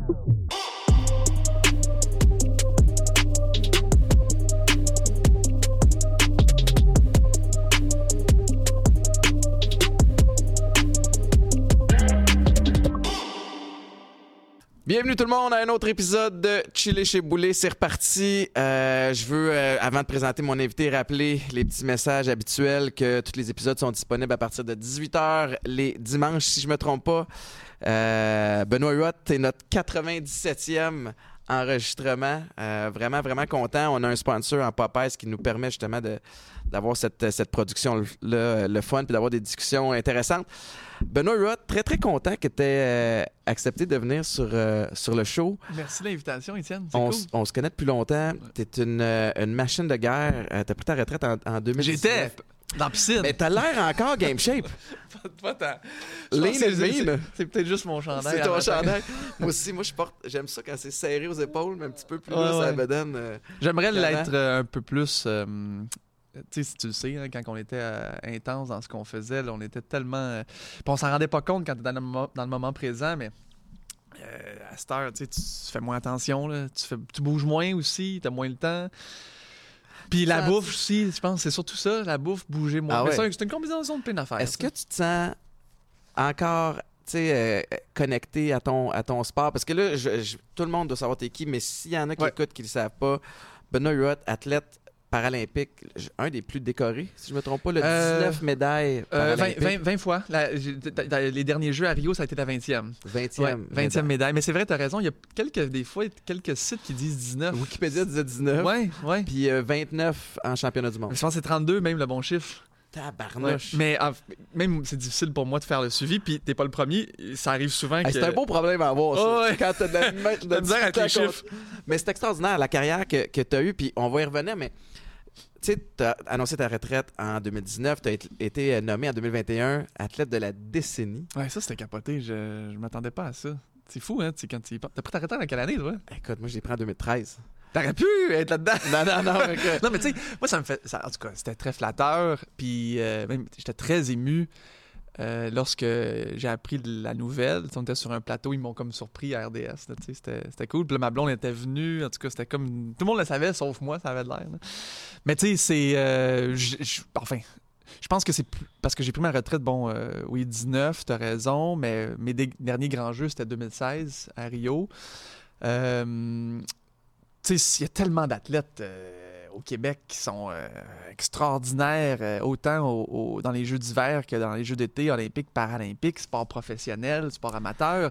Oh. Bienvenue tout le monde à un autre épisode de Chiller chez Boulet. C'est reparti. Euh, je veux, euh, avant de présenter mon invité, rappeler les petits messages habituels que tous les épisodes sont disponibles à partir de 18h les dimanches, si je me trompe pas. Euh, Benoît Huot est notre 97e enregistrement. Vraiment, vraiment content. On a un sponsor en Popeyes qui nous permet justement de, d'avoir cette, cette production-là, le fun, puis d'avoir des discussions intéressantes. Benoît Huot, très, très content que tu aies accepté de venir sur, euh, sur le show. Merci de l'invitation, Étienne. On, cool. s- on se connaît depuis longtemps. Tu es une, euh, une machine de guerre. Euh, tu as pris ta retraite en, en 2019. J'étais dans la piscine. Mais t'as l'air encore game shape. Pas- pas c'est- peut-être juste mon chandail. C'est à ton chandail. Moi aussi, moi je porte. J'aime ça quand c'est serré aux épaules, mais un petit peu plus Ouais, la ouais. bedaine. euh. J'aimerais l'être euh, un peu plus. euh, sais, si tu le sais, hein, quand on était euh, intense dans ce qu'on faisait, là, on était tellement. euh, puis on s'en rendait pas compte quand tu dans, dans le moment présent, mais. euh, à cette heure, tu fais moins attention, là, tu, fais, tu bouges moins aussi, tu as moins le temps. Puis la Ça, bouffe aussi, je pense, c'est surtout ça, la bouffe, bouger moins. Ah ouais. c'est un- c'est une combinaison de plein d'affaires. Est-ce que tu te sens encore tu sais, euh, connecté à ton, à ton sport? Parce que là, je- je- tout le monde doit savoir t'es qui, mais s'il y en a qui Ouais. écoutent qui ne le savent pas, Benoît Huot, athlète paralympique, un des plus décorés, si je me trompe pas, le Euh, 19 médailles Euh, 20, paralympiques. 20 20 fois. La- les derniers Jeux à Rio, ça a été la 20e. 20e. Ouais, 20e médaille. Mais c'est vrai, tu as raison. Il y a quelques, des fois, quelques sites qui disent 19. Wikipédia disait 19. Ouais, ouais. Puis euh, 29 en championnat du monde. Je pense que c'est 32, même le bon chiffre. Ouais. Tabarnouche. Mais en- même, c'est difficile pour moi de faire le suivi. Puis t'es pas le premier. Ça arrive souvent Hey, que. c'est un beau problème à avoir, ça. Oh, ouais. Quand t'as de la, de la T'as misère avec les chiffres. Mais c'est extraordinaire, la carrière que, que tu as eue, puis on va y revenir, mais tu sais, tu as annoncé ta retraite en 2019, tu as été nommé en 2021 athlète de la décennie. Ouais, ça, c'était capoté. Je, je m'attendais pas à ça. C'est fou, hein, quand tu. T'as pris ta retraite en quelle année, toi? Écoute, moi, je l'ai pris en 2013. T'aurais pu être là-dedans. Non, non, non. Non, mais tu sais, moi, ça me fait. ça- en tout cas, c'était très flatteur. Puis, euh, j'étais très ému euh, lorsque j'ai appris la nouvelle. On était sur un plateau, ils m'ont comme surpris à RDS. C'était cool. Puis là, ma blonde était venue. En tout cas, c'était comme. Tout le monde le savait, sauf moi, ça avait de l'air. Mais tu sais, c'est. euh, enfin. Je pense que c'est parce que j'ai pris ma retraite, bon, euh, oui, 19, t'as raison, mais mes derniers grands jeux, c'était 2016 à Rio. Euh, tu sais, il y a tellement d'athlètes au Québec qui sont euh, extraordinaires, euh, autant au- au- dans les Jeux d'hiver que dans les Jeux d'été, olympiques, paralympiques, sport professionnel, sport amateur.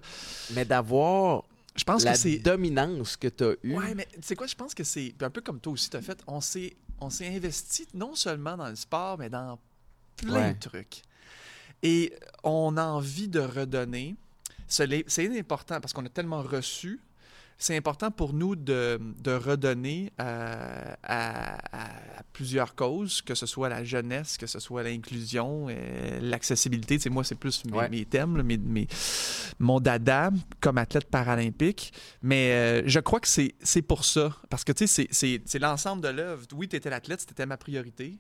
Mais d'avoir Je pense la que c'est... dominance que tu as eue. Ouais, mais tu sais quoi, je pense que c'est un peu comme toi aussi t'as fait, on s'est on s'est investi non seulement dans le sport, mais dans plein Ouais. de trucs. Et on a envie de redonner. C'est important parce qu'on a tellement reçu. C'est important pour nous de, de redonner euh, à, plusieurs causes, que ce soit la jeunesse, que ce soit l'inclusion, euh, l'accessibilité. Tu sais, moi, c'est plus mes, Ouais. mes thèmes, là, mes, mes- mon dada comme athlète paralympique. Mais euh, je crois que c'est pour ça. Parce que, tu sais, c'est l'ensemble de l'œuvre. Oui, tu étais l'athlète, c'était ma priorité,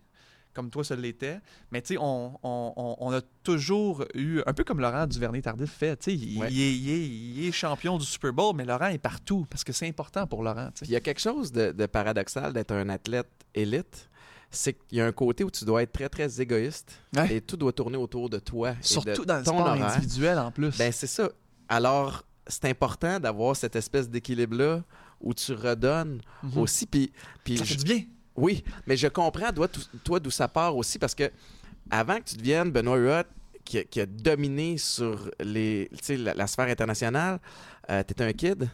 comme toi, ça l'était. Mais, tu sais, on, on- on- on a toujours eu, un peu comme Laurent Duvernay-Tardif fait, tu sais, il, Ouais. il est, il est- il est champion du Super Bowl, mais Laurent est partout parce que c'est important pour Laurent, il y a quelque chose de, de paradoxal d'être un athlète élite. C'est qu'il y a un côté où tu dois être très, très égoïste Ouais. et tout doit tourner autour de toi. et Surtout de dans le ton sport horaire. individuel en plus. Ben, c'est ça. Alors, c'est important d'avoir cette espèce d'équilibre-là où tu redonnes Mhm. aussi. Puis, puis ça je- fait du bien. Oui, mais je comprends, toi, d'où ça part aussi, parce que avant que tu deviennes Benoît Huot, qui, a- qui a dominé sur les, tu la, la sphère internationale, tu étais un kid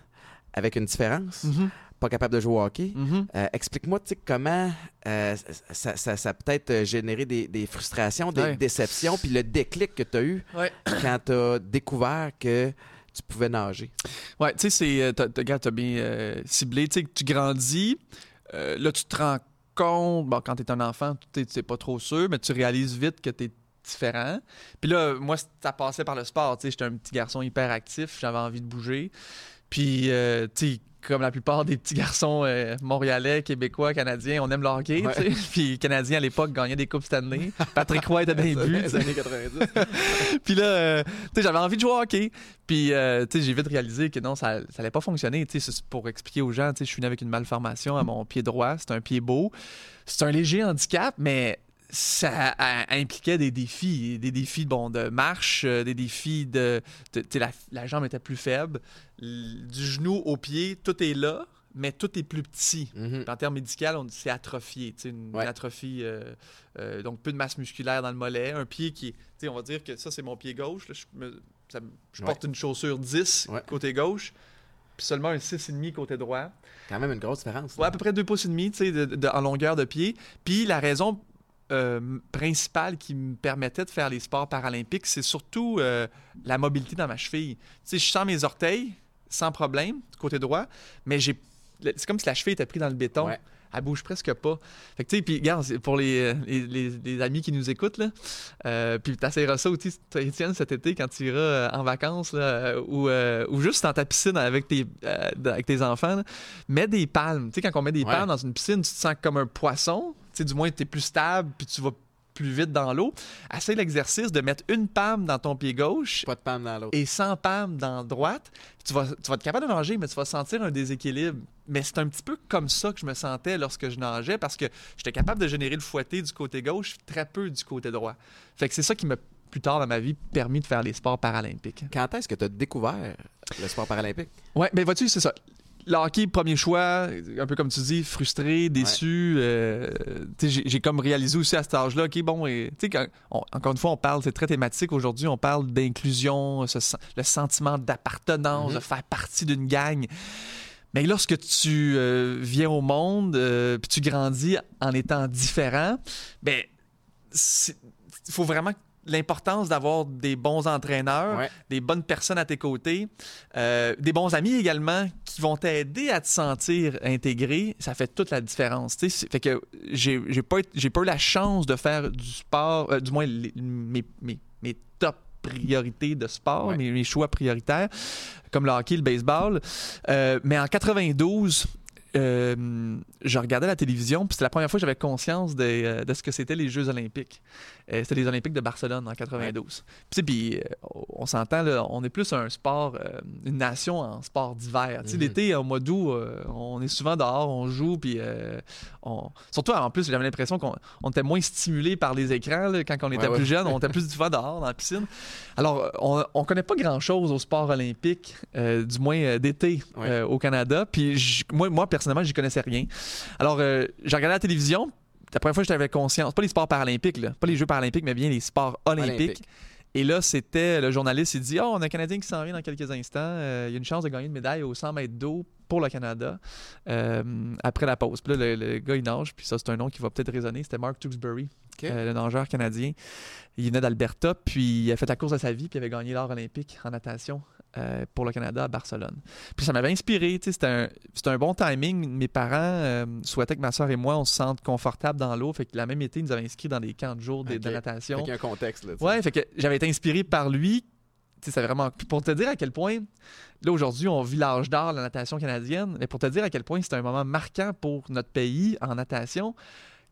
avec une différence, Mhm. pas capable de jouer au hockey. Euh, Explique-moi tu comment euh, ça, ça- ça a peut-être euh, généré des, des frustrations, des Ouais. déceptions, puis le déclic que tu as eu Ouais. quand tu as découvert que tu pouvais nager. Ouais, tu sais, c'est. euh, Regarde, t'as bien euh, ciblé. Tu tu grandis. euh, là, tu te rends Bon, quand t'es un enfant, tu sais pas trop sûr, mais tu réalises vite que t'es différent. Puis là, moi, ça passait par le sport. Tu j'étais un petit garçon hyper actif. J'avais envie de bouger. Puis, euh, tu sais, comme la plupart des petits garçons euh, montréalais, québécois, canadiens, on aime le hockey. Ouais. Puis Canadiens à l'époque gagnaient des Coupes Stanley. Patrick Roy était bien vu. tu les 90. Puis là, euh, j'avais envie de jouer au hockey. Puis, euh, j'ai vite réalisé que non, ça, ça allait pas fonctionner. Pour expliquer aux gens, je suis né avec une malformation à mon pied droit. C'est un pied beau. C'est un léger handicap, mais ça impliquait des défis. Des défis, bon, de marche, euh, des défis de... de- la, la jambe était plus faible. Du genou au pied, tout est là, mais tout est plus petit. Mhm. En termes médicaux, on dit c'est atrophié. Une, Ouais. une atrophie, euh, euh, donc peu de masse musculaire dans le mollet. Un pied qui On va dire que ça, c'est mon pied gauche. là, je me- ça me- je Ouais. porte une chaussure 10 Ouais. côté gauche, puis seulement un 6,5 côté droit. Quand même une grosse différence. Ouais, à peu près 2 pouces et demi sais, de- de- en longueur de pied. Puis la raison euh, principale qui me permettait de faire les sports paralympiques, c'est surtout euh, la mobilité dans ma cheville. Tu sais, je sens mes orteils sans problème du côté droit, mais c'est comme si la cheville était prise dans le béton. Elle bouge presque pas. Fait que, tu sais, puis, regarde, pour les, les, les- les amis qui nous écoutent, là, euh, puis t'essaieras ça aussi, Étienne, cet été, quand tu iras euh, en vacances, là, ou, euh, ou juste dans ta piscine avec tes, euh, avec tes enfants, là, mets des palmes. Tu sais, quand on met des Ouais. palmes dans une piscine, tu te sens comme un poisson. Tu sais, du moins, tu es plus stable, puis tu vas plus vite dans l'eau. Essaye l'exercice de mettre une palme dans ton pied gauche Pas de panne dans l'autre. et 100 palmes dans droite, tu vas, tu vas être capable de nager, mais tu vas sentir un déséquilibre. Mais c'est un petit peu comme ça que je me sentais lorsque je nageais parce que j'étais capable de générer le fouetté du côté gauche, très peu du côté droit. Fait que c'est ça qui m'a, plus tard dans ma vie, permis de faire les sports paralympiques. Quand est-ce que tu as découvert le sport paralympique? Ouais, ben vois-tu, c'est ça. Le hockey, premier choix, un peu comme tu dis, frustré, déçu. euh, j'ai, comme réalisé aussi à cet âge-là, OK, bon, et, quand- on- encore une fois, on parle, c'est très thématique aujourd'hui, on parle d'inclusion, le sentiment d'appartenance, Mhm. de faire partie d'une gang. Mais lorsque tu euh, viens au monde, euh, puis tu grandis en étant différent, ben, il faut vraiment l'importance d'avoir des bons entraîneurs, Ouais. des bonnes personnes à tes côtés, euh, des bons amis également qui vont t'aider à te sentir intégré, ça fait toute la différence. Fait que j'ai pas, pas eu la chance de faire du sport, euh, du moins les- mes, mes, mes top priorités de sport, Ouais. mes, mes choix prioritaires, comme le hockey, le baseball. Euh, mais en 92, euh, je regardais la télévision, puis c'était la première fois que j'avais conscience de, euh, de ce que c'était les Jeux olympiques. Euh, c'était les Olympiques de Barcelone en 92. Puis, on s'entend, on est plus un sport, euh, une nation en sport d'hiver. Mhm. L'été, au mois d'août, on est souvent dehors, on joue, puis on... surtout en plus, j'avais l'impression qu'on on était moins stimulé par les écrans là, quand on était Ouais, ouais. plus jeune, on était plus souvent dehors dans la piscine. Alors, on, on connaît pas grand-chose au sport olympique, du moins d'été Ouais. au Canada. Puis moi, moi, personnellement, j'y connaissais rien. Alors, euh, j'ai regardé la télévision. La première fois que j'avais conscience, pas les sports paralympiques, là, pas les Jeux paralympiques, mais bien les sports olympiques. Olympique. Et là, c'était le journaliste, il dit Oh, on a un Canadien qui s'en vient dans quelques instants. Euh, il y a une chance de gagner une médaille aux 100 mètres d'eau pour le Canada euh, après la pause. Puis là, le, le gars, il nage, puis ça, c'est un nom qui va peut-être résonner. C'était Mark Tewksbury, euh, le nageur canadien. Il venait d'Alberta, puis il a fait la course de sa vie, puis il avait gagné l'or olympique en natation euh, pour le Canada à Barcelone. Puis ça m'avait inspiré, c'était un, un bon timing. Mes parents euh, souhaitaient que ma soeur et moi, on se sente confortable dans l'eau. Fait que la même été, ils nous avaient inscrits dans des camps de jour de, natation. Fait qu'il y a un contexte. Là. Ouais, fait que j'avais été inspiré par lui. Tu sais, c'est vraiment. Pour te dire à quel point, là aujourd'hui, on vit l'âge d'or de la natation canadienne, mais pour te dire à quel point c'était un moment marquant pour notre pays en natation.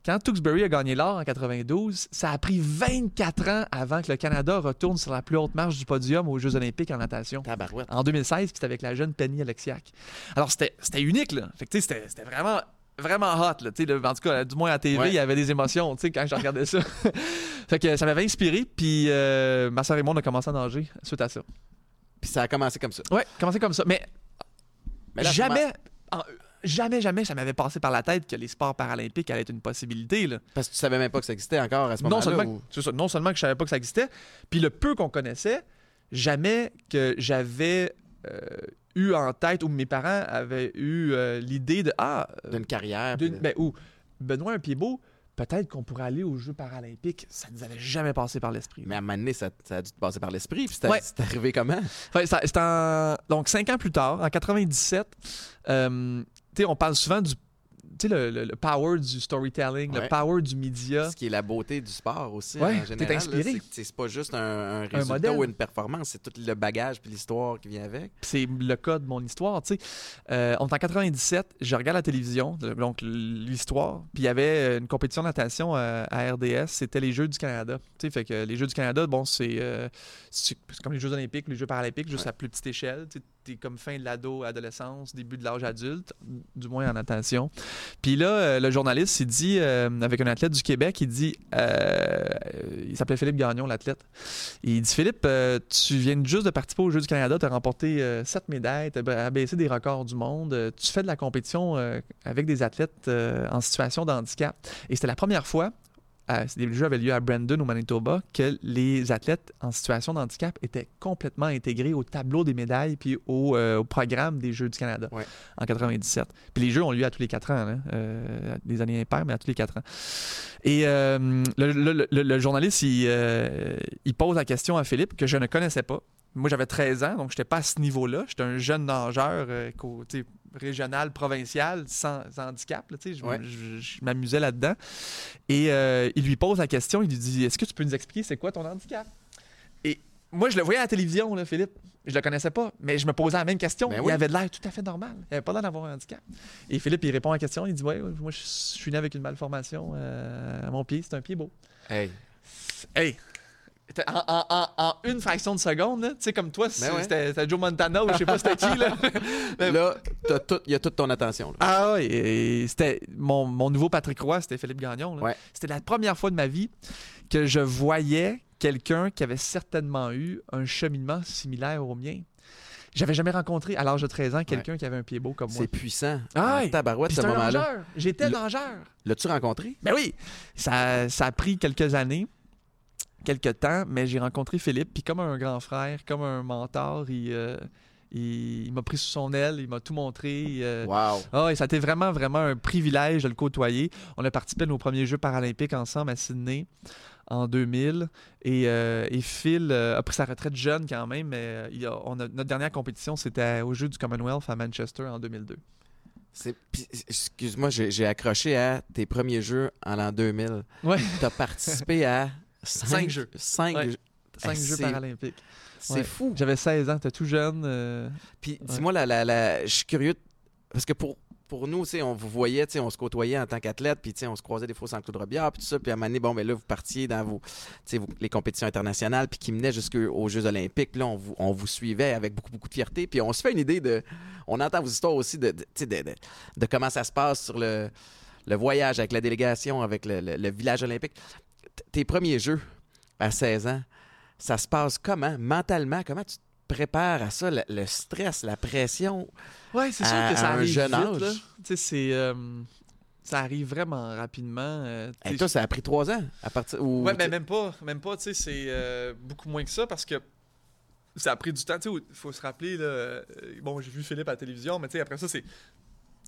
Quand Tewksbury a gagné l'or en 92, ça a pris 24 ans avant que le Canada retourne sur la plus haute marche du podium aux Jeux Olympiques en natation. Tabarouette. En 2016, puis c'était avec la jeune Penny Alexiak. Alors, c'était unique, là. Fait que, tu sais, c'était- vraiment, vraiment hot, là. En tout cas, du moins à TV, Ouais. il y avait des émotions, tu sais, quand je regardais ça. fait que ça m'avait inspiré, puis euh, ma soeur et moi, on a commencé à nager suite à ça. Puis ça a commencé comme ça. Ouais, commencé comme ça. Mais, Mais là, jamais, en- jamais, jamais, ça m'avait passé par la tête que les sports paralympiques allaient être une possibilité, là. Parce que tu savais même pas que ça existait encore à ce Non moment-là. seulement, ou- c'est ça, non seulement que je savais pas que ça existait, puis le peu qu'on connaissait, jamais que j'avais euh, eu en tête ou mes parents avaient eu euh, l'idée de ah euh, D'une carrière. de- ben, ou Benoît un pied beau, peut-être qu'on pourrait aller aux Jeux paralympiques. Ça nous avait jamais passé par l'esprit. Mais à un moment donné, ça, ça a dû te passer par l'esprit. Puis c'est Ouais. arrivé comment? Ça- c'est en- Donc, cinq ans plus tard, en 97, euh, tu sais, on parle souvent du, tu sais, le, le- le power du storytelling, le power du média. Ce qui est la beauté du sport aussi, Ouais, en t'es général. inspiré. c'est pas juste un, un résultat ou une performance, c'est tout le bagage puis l'histoire qui vient avec. c'est le cas de mon histoire, tu sais. Euh, on est en 97, je regarde la télévision, donc l'histoire, puis il y avait une compétition de natation euh, à RDS, c'était les Jeux du Canada. Tu sais, fait que les Jeux du Canada, bon, c'est euh, comme les Jeux olympiques, les Jeux paralympiques, juste Ouais. à plus petite échelle. Tu es comme fin de l'ado, adolescence, début de l'âge adulte, du moins en natation. Puis là, euh, le journaliste, il dit, euh, avec un athlète du Québec, il dit, euh, il s'appelait Philippe Gagnon, l'athlète. Il dit Philippe, tu viens juste de participer aux Jeux du Canada, tu as remporté sept médailles, tu as abaissé des records du monde, tu fais de la compétition avec des athlètes en situation de handicap. Et c'était la première fois, euh, les Jeux avaient lieu à Brandon, au Manitoba, que les athlètes en situation de handicap étaient complètement intégrés au tableau des médailles puis au, euh, au programme des Jeux du Canada Ouais. en 97. Puis les Jeux ont lieu à tous les quatre ans, là, euh, des années impaires, mais à tous les quatre ans. Et euh, le, le- le- le journaliste, il, euh, il pose la question à Philippe que je ne connaissais pas. Moi, j'avais 13 ans, donc je n'étais pas à ce niveau-là. J'étais un jeune nageur euh, régional, provincial, sans, sans handicap. là, je Ouais. je- je m'amusais là-dedans. Et euh, il lui pose la question, il lui dit Est-ce que tu peux nous expliquer c'est quoi ton handicap Et moi, je le voyais à la télévision, là, Philippe. Je le connaissais pas, mais je me posais la même question. Ben il oui. avait de l'air tout à fait normal. Il avait pas l'air d'avoir un handicap. Et Philippe, il répond à la question. Il dit Ouais, moi, je je suis né avec une malformation euh, à mon pied. C'est un pied beau. Hey. Hey! En, en- une fraction de seconde, tu sais, comme toi, Ben ouais. c'était Joe Montana ou je sais pas c'était qui, là. Là, il y a toute ton attention. là. Ah oui, et c'était mon, mon nouveau Patrick Roy, c'était Philippe Gagnon. Ouais. C'était la première fois de ma vie que je voyais quelqu'un qui avait certainement eu un cheminement similaire au mien. J'avais jamais rencontré à l'âge de 13 ans quelqu'un qui avait un pied beau comme moi. C'est puissant. Ah, ouais. tabarouette, ce moment-là. J'étais nageur. L'as-tu rencontré? Ben oui, ça, ça a pris quelques années, quelques temps, mais j'ai rencontré Philippe, puis comme un grand frère, comme un mentor, il, euh, il, il m'a pris sous son aile, il m'a tout montré. euh, Wow. ah ouais, ça a été vraiment, vraiment un privilège de le côtoyer. On a participé à nos premiers Jeux paralympiques ensemble à Sydney en 2000. Et, euh, et Phil euh, a pris sa retraite jeune quand même, mais il a- on a- notre dernière compétition, c'était aux Jeux du Commonwealth à Manchester en 2002. C'est- puis, Excuse-moi, j'ai j'ai accroché à tes premiers jeux en l'an 2000. Ouais. Tu as participé à cinq, Cinq jeux. Cinq Ouais. jeux. Cinq Hey, Jeux paralympiques. C'est Ouais. fou. J'avais 16 ans, t'es tout jeune. euh, Puis dis-moi, la, la, la- je suis curieux, parce que pour, pour nous, tu sais, on vous voyait, tu sais, on se côtoyait en tant qu'athlète, puis tu sais, on se croisait des fois sans Claude Robillard, puis tout ça, puis à un moment donné, bon, ben là, vous partiez dans vos, tu sais, vos- les compétitions internationales, puis qui menaient jusqu'aux Jeux olympiques, là, on vous, on vous suivait avec beaucoup, beaucoup de fierté, puis on se fait une idée de, on entend vos histoires aussi de, de, tu sais, de, de- de comment ça se passe sur le, le voyage avec la délégation, avec le, le- le village olympique. Tes premiers Jeux à 16 ans, ça se passe comment, mentalement, comment tu te prépares à ça, le, le stress, la pression? Ouais, c'est sûr À- que ça à un arrive jeune vite, âge. là. Tu sais, c'est... euh, ça arrive vraiment rapidement. euh, Et sais, toi, ça a pris trois ans à partir. Ou, Ouais, mais même pas, même pas, tu sais, c'est euh, beaucoup moins que ça parce que ça a pris du temps, tu sais, il faut se rappeler, là, euh, bon, j'ai vu Philippe à la télévision, mais tu sais, après ça, c'est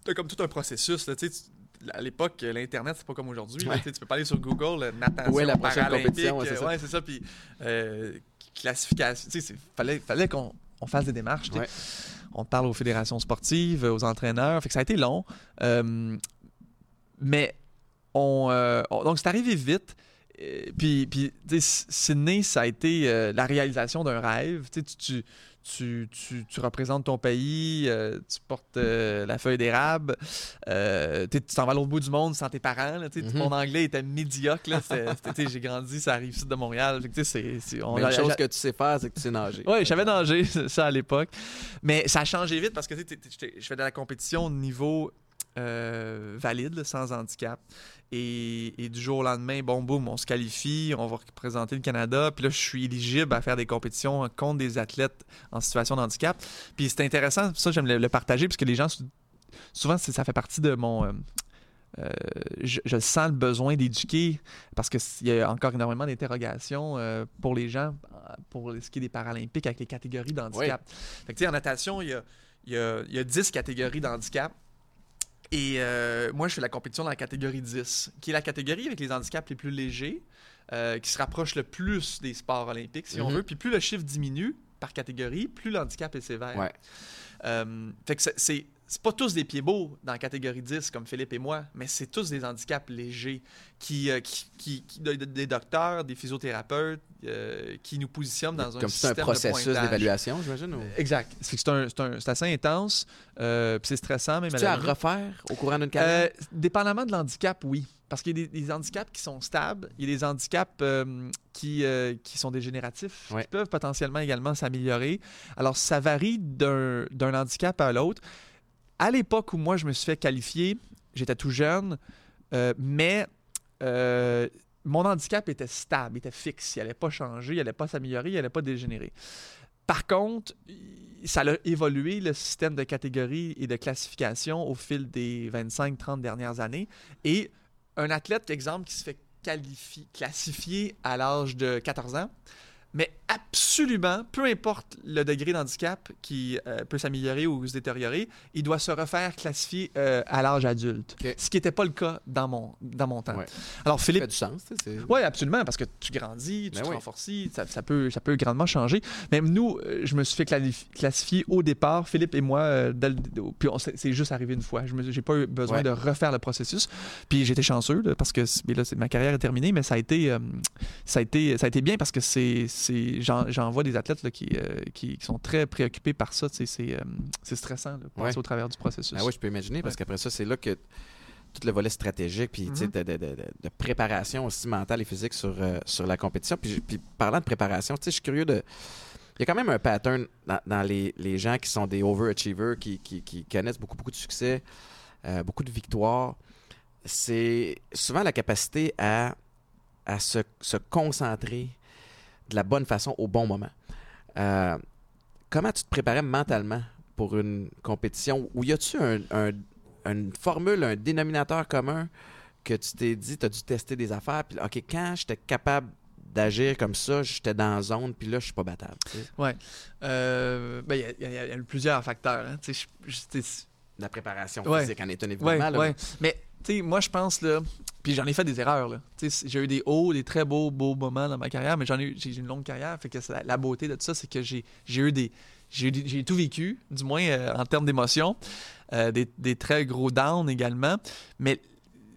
t'as comme tout un processus, là, tu sais, à l'époque, l'Internet, c'est pas comme aujourd'hui, Ouais. tu sais, tu peux pas aller sur Google, euh, natation est la prochaine paralympique, compétition, ouais, c'est euh, ça. ouais, puis euh, classification, tu sais, fallait, fallait qu'on on fasse des démarches, tu sais. Ouais. on parle aux fédérations sportives, aux entraîneurs, fait que ça a été long, euh, mais on, euh, on- donc c'est arrivé vite. Euh, Puis, puis Sydney, ça a été euh, la réalisation d'un rêve. Tu, sais, tu, tu, tu, tu- représentes ton pays, euh, tu portes euh, la feuille d'érable, euh, tu t'en vas à l'autre bout du monde sans tes parents. là, Mhm. Mon anglais était médiocre. là, c'était- c'était- tu sais, J'ai grandi, ça arrive sud de Montréal. Fait que, tu sais, c'est- c'est- on Mais a- une chose que tu sais faire, c'est que tu sais nager. oui, je savais nager, ça à l'époque. Mais ça a changé vite parce que je fais de la compétition au niveau euh, valide, là, sans handicap. Et, et du jour au lendemain, bon, boum, on se qualifie, on va représenter le Canada. Puis là, je suis éligible à faire des compétitions contre des athlètes en situation de handicap. Puis c'est intéressant, ça, j'aime le, le partager parce que les gens, souvent, ça fait partie de mon. euh, euh, je, je sens le besoin d'éduquer parce qu'il y a encore énormément d'interrogations euh, pour les gens pour ce qui est des Paralympiques avec les catégories d'handicap. Fait que, tu sais, en natation, il y a, il y, a, il y a 10 catégories d'handicap. Et euh, moi, je fais la compétition dans la catégorie 10, qui est la catégorie avec les handicaps les plus légers, euh, qui se rapproche le plus des sports olympiques, si on Mhm. veut. Puis plus le chiffre diminue par catégorie, plus le handicap est sévère. Ouais. Euh, fait que c'est- c'est pas tous des pieds beaux dans la catégorie 10 comme Philippe et moi, mais c'est tous des handicaps légers qui, euh, qui, qui- qui- de- de- des docteurs, des physiothérapeutes euh, qui nous positionnent dans un Comme un système de processus d'évaluation, j'imagine. ou- Exact. C'est c'est un- un- assez intense, euh, puis c'est stressant même. Tu à refaire au courant d'une carrière? Euh, dépendamment de l'handicap, oui. Parce qu'il y a des, des handicaps qui sont stables, il y a des handicaps euh, qui, euh, qui sont dégénératifs, Ouais. qui peuvent potentiellement également s'améliorer. Alors, ça varie d'un handicap à l'autre. À l'époque où moi, je me suis fait qualifier, j'étais tout jeune, euh, mais euh, mon handicap était stable, était fixe. Il n'allait pas changer, il n'allait pas s'améliorer, il n'allait pas dégénérer. Par contre, ça a évolué le système de catégories et de classification au fil des 25-30 dernières années. Et un athlète, exemple, qui se fait qualifier, classifier à l'âge de 14 ans, mais absolument, peu importe le degré d'handicap qui euh, peut s'améliorer ou se détériorer, il doit se refaire classifier euh, à l'âge adulte. Ce qui n'était pas le cas dans mon, dans mon temps. Ouais. Alors, Ça Philippe, fait du sens. tu sais, c'est- oui, absolument, parce que tu grandis, tu Ben te oui. renforcis, ça, ça peut, ça peut grandement changer. Même nous, euh, je me suis fait classifier au départ, Philippe et moi, dès puis c'est juste arrivé une fois. Je n'ai pas eu besoin Ouais. de refaire le processus. Puis j'étais chanceux, là, parce que mais là, c'est- ma carrière est terminée, mais ça a été, euh, ça a été, ça a été bien parce que c'est, j'en, vois des athlètes là, qui, euh, qui, qui sont très préoccupés par ça. C'est, euh, c'est stressant de passer Ouais. au travers du processus. Ah oui, je peux imaginer, parce Ouais. qu'après ça, c'est là que tout le volet stratégique, puis Mhm. de, de- de- de préparation aussi mentale et physique sur, euh, sur la compétition. Puis, puis parlant de préparation, je suis curieux de. Il y a quand même un pattern dans, dans les, les gens qui sont des overachievers, qui, qui, qui connaissent beaucoup, beaucoup de succès, euh, beaucoup de victoires. C'est souvent la capacité à, à se, se concentrer de la bonne façon au bon moment. Euh, comment tu te préparais mentalement pour une compétition? Ou y a-tu un, un- une formule, un dénominateur commun que tu t'es dit, tu as dû tester des affaires, puis OK, quand j'étais capable d'agir comme ça, j'étais dans la zone, puis là, je suis pas battable. tu sais? Euh, ben, Il y, a- il y il y a plusieurs facteurs. hein. Je- je- La préparation Ouais. physique en est un Ouais, évidemment. là, ouais. Mais, tu sais, moi, je pense, là, puis j'en ai fait des erreurs, là. J'ai eu des hauts, des très beaux, beaux moments dans ma carrière, mais j'en ai eu, j'ai eu une longue carrière, fait que la, la beauté de tout ça, c'est que j'ai, j'ai eu des, j'ai, tout vécu, du moins euh, en termes d'émotions, euh, des, des très gros downs également, mais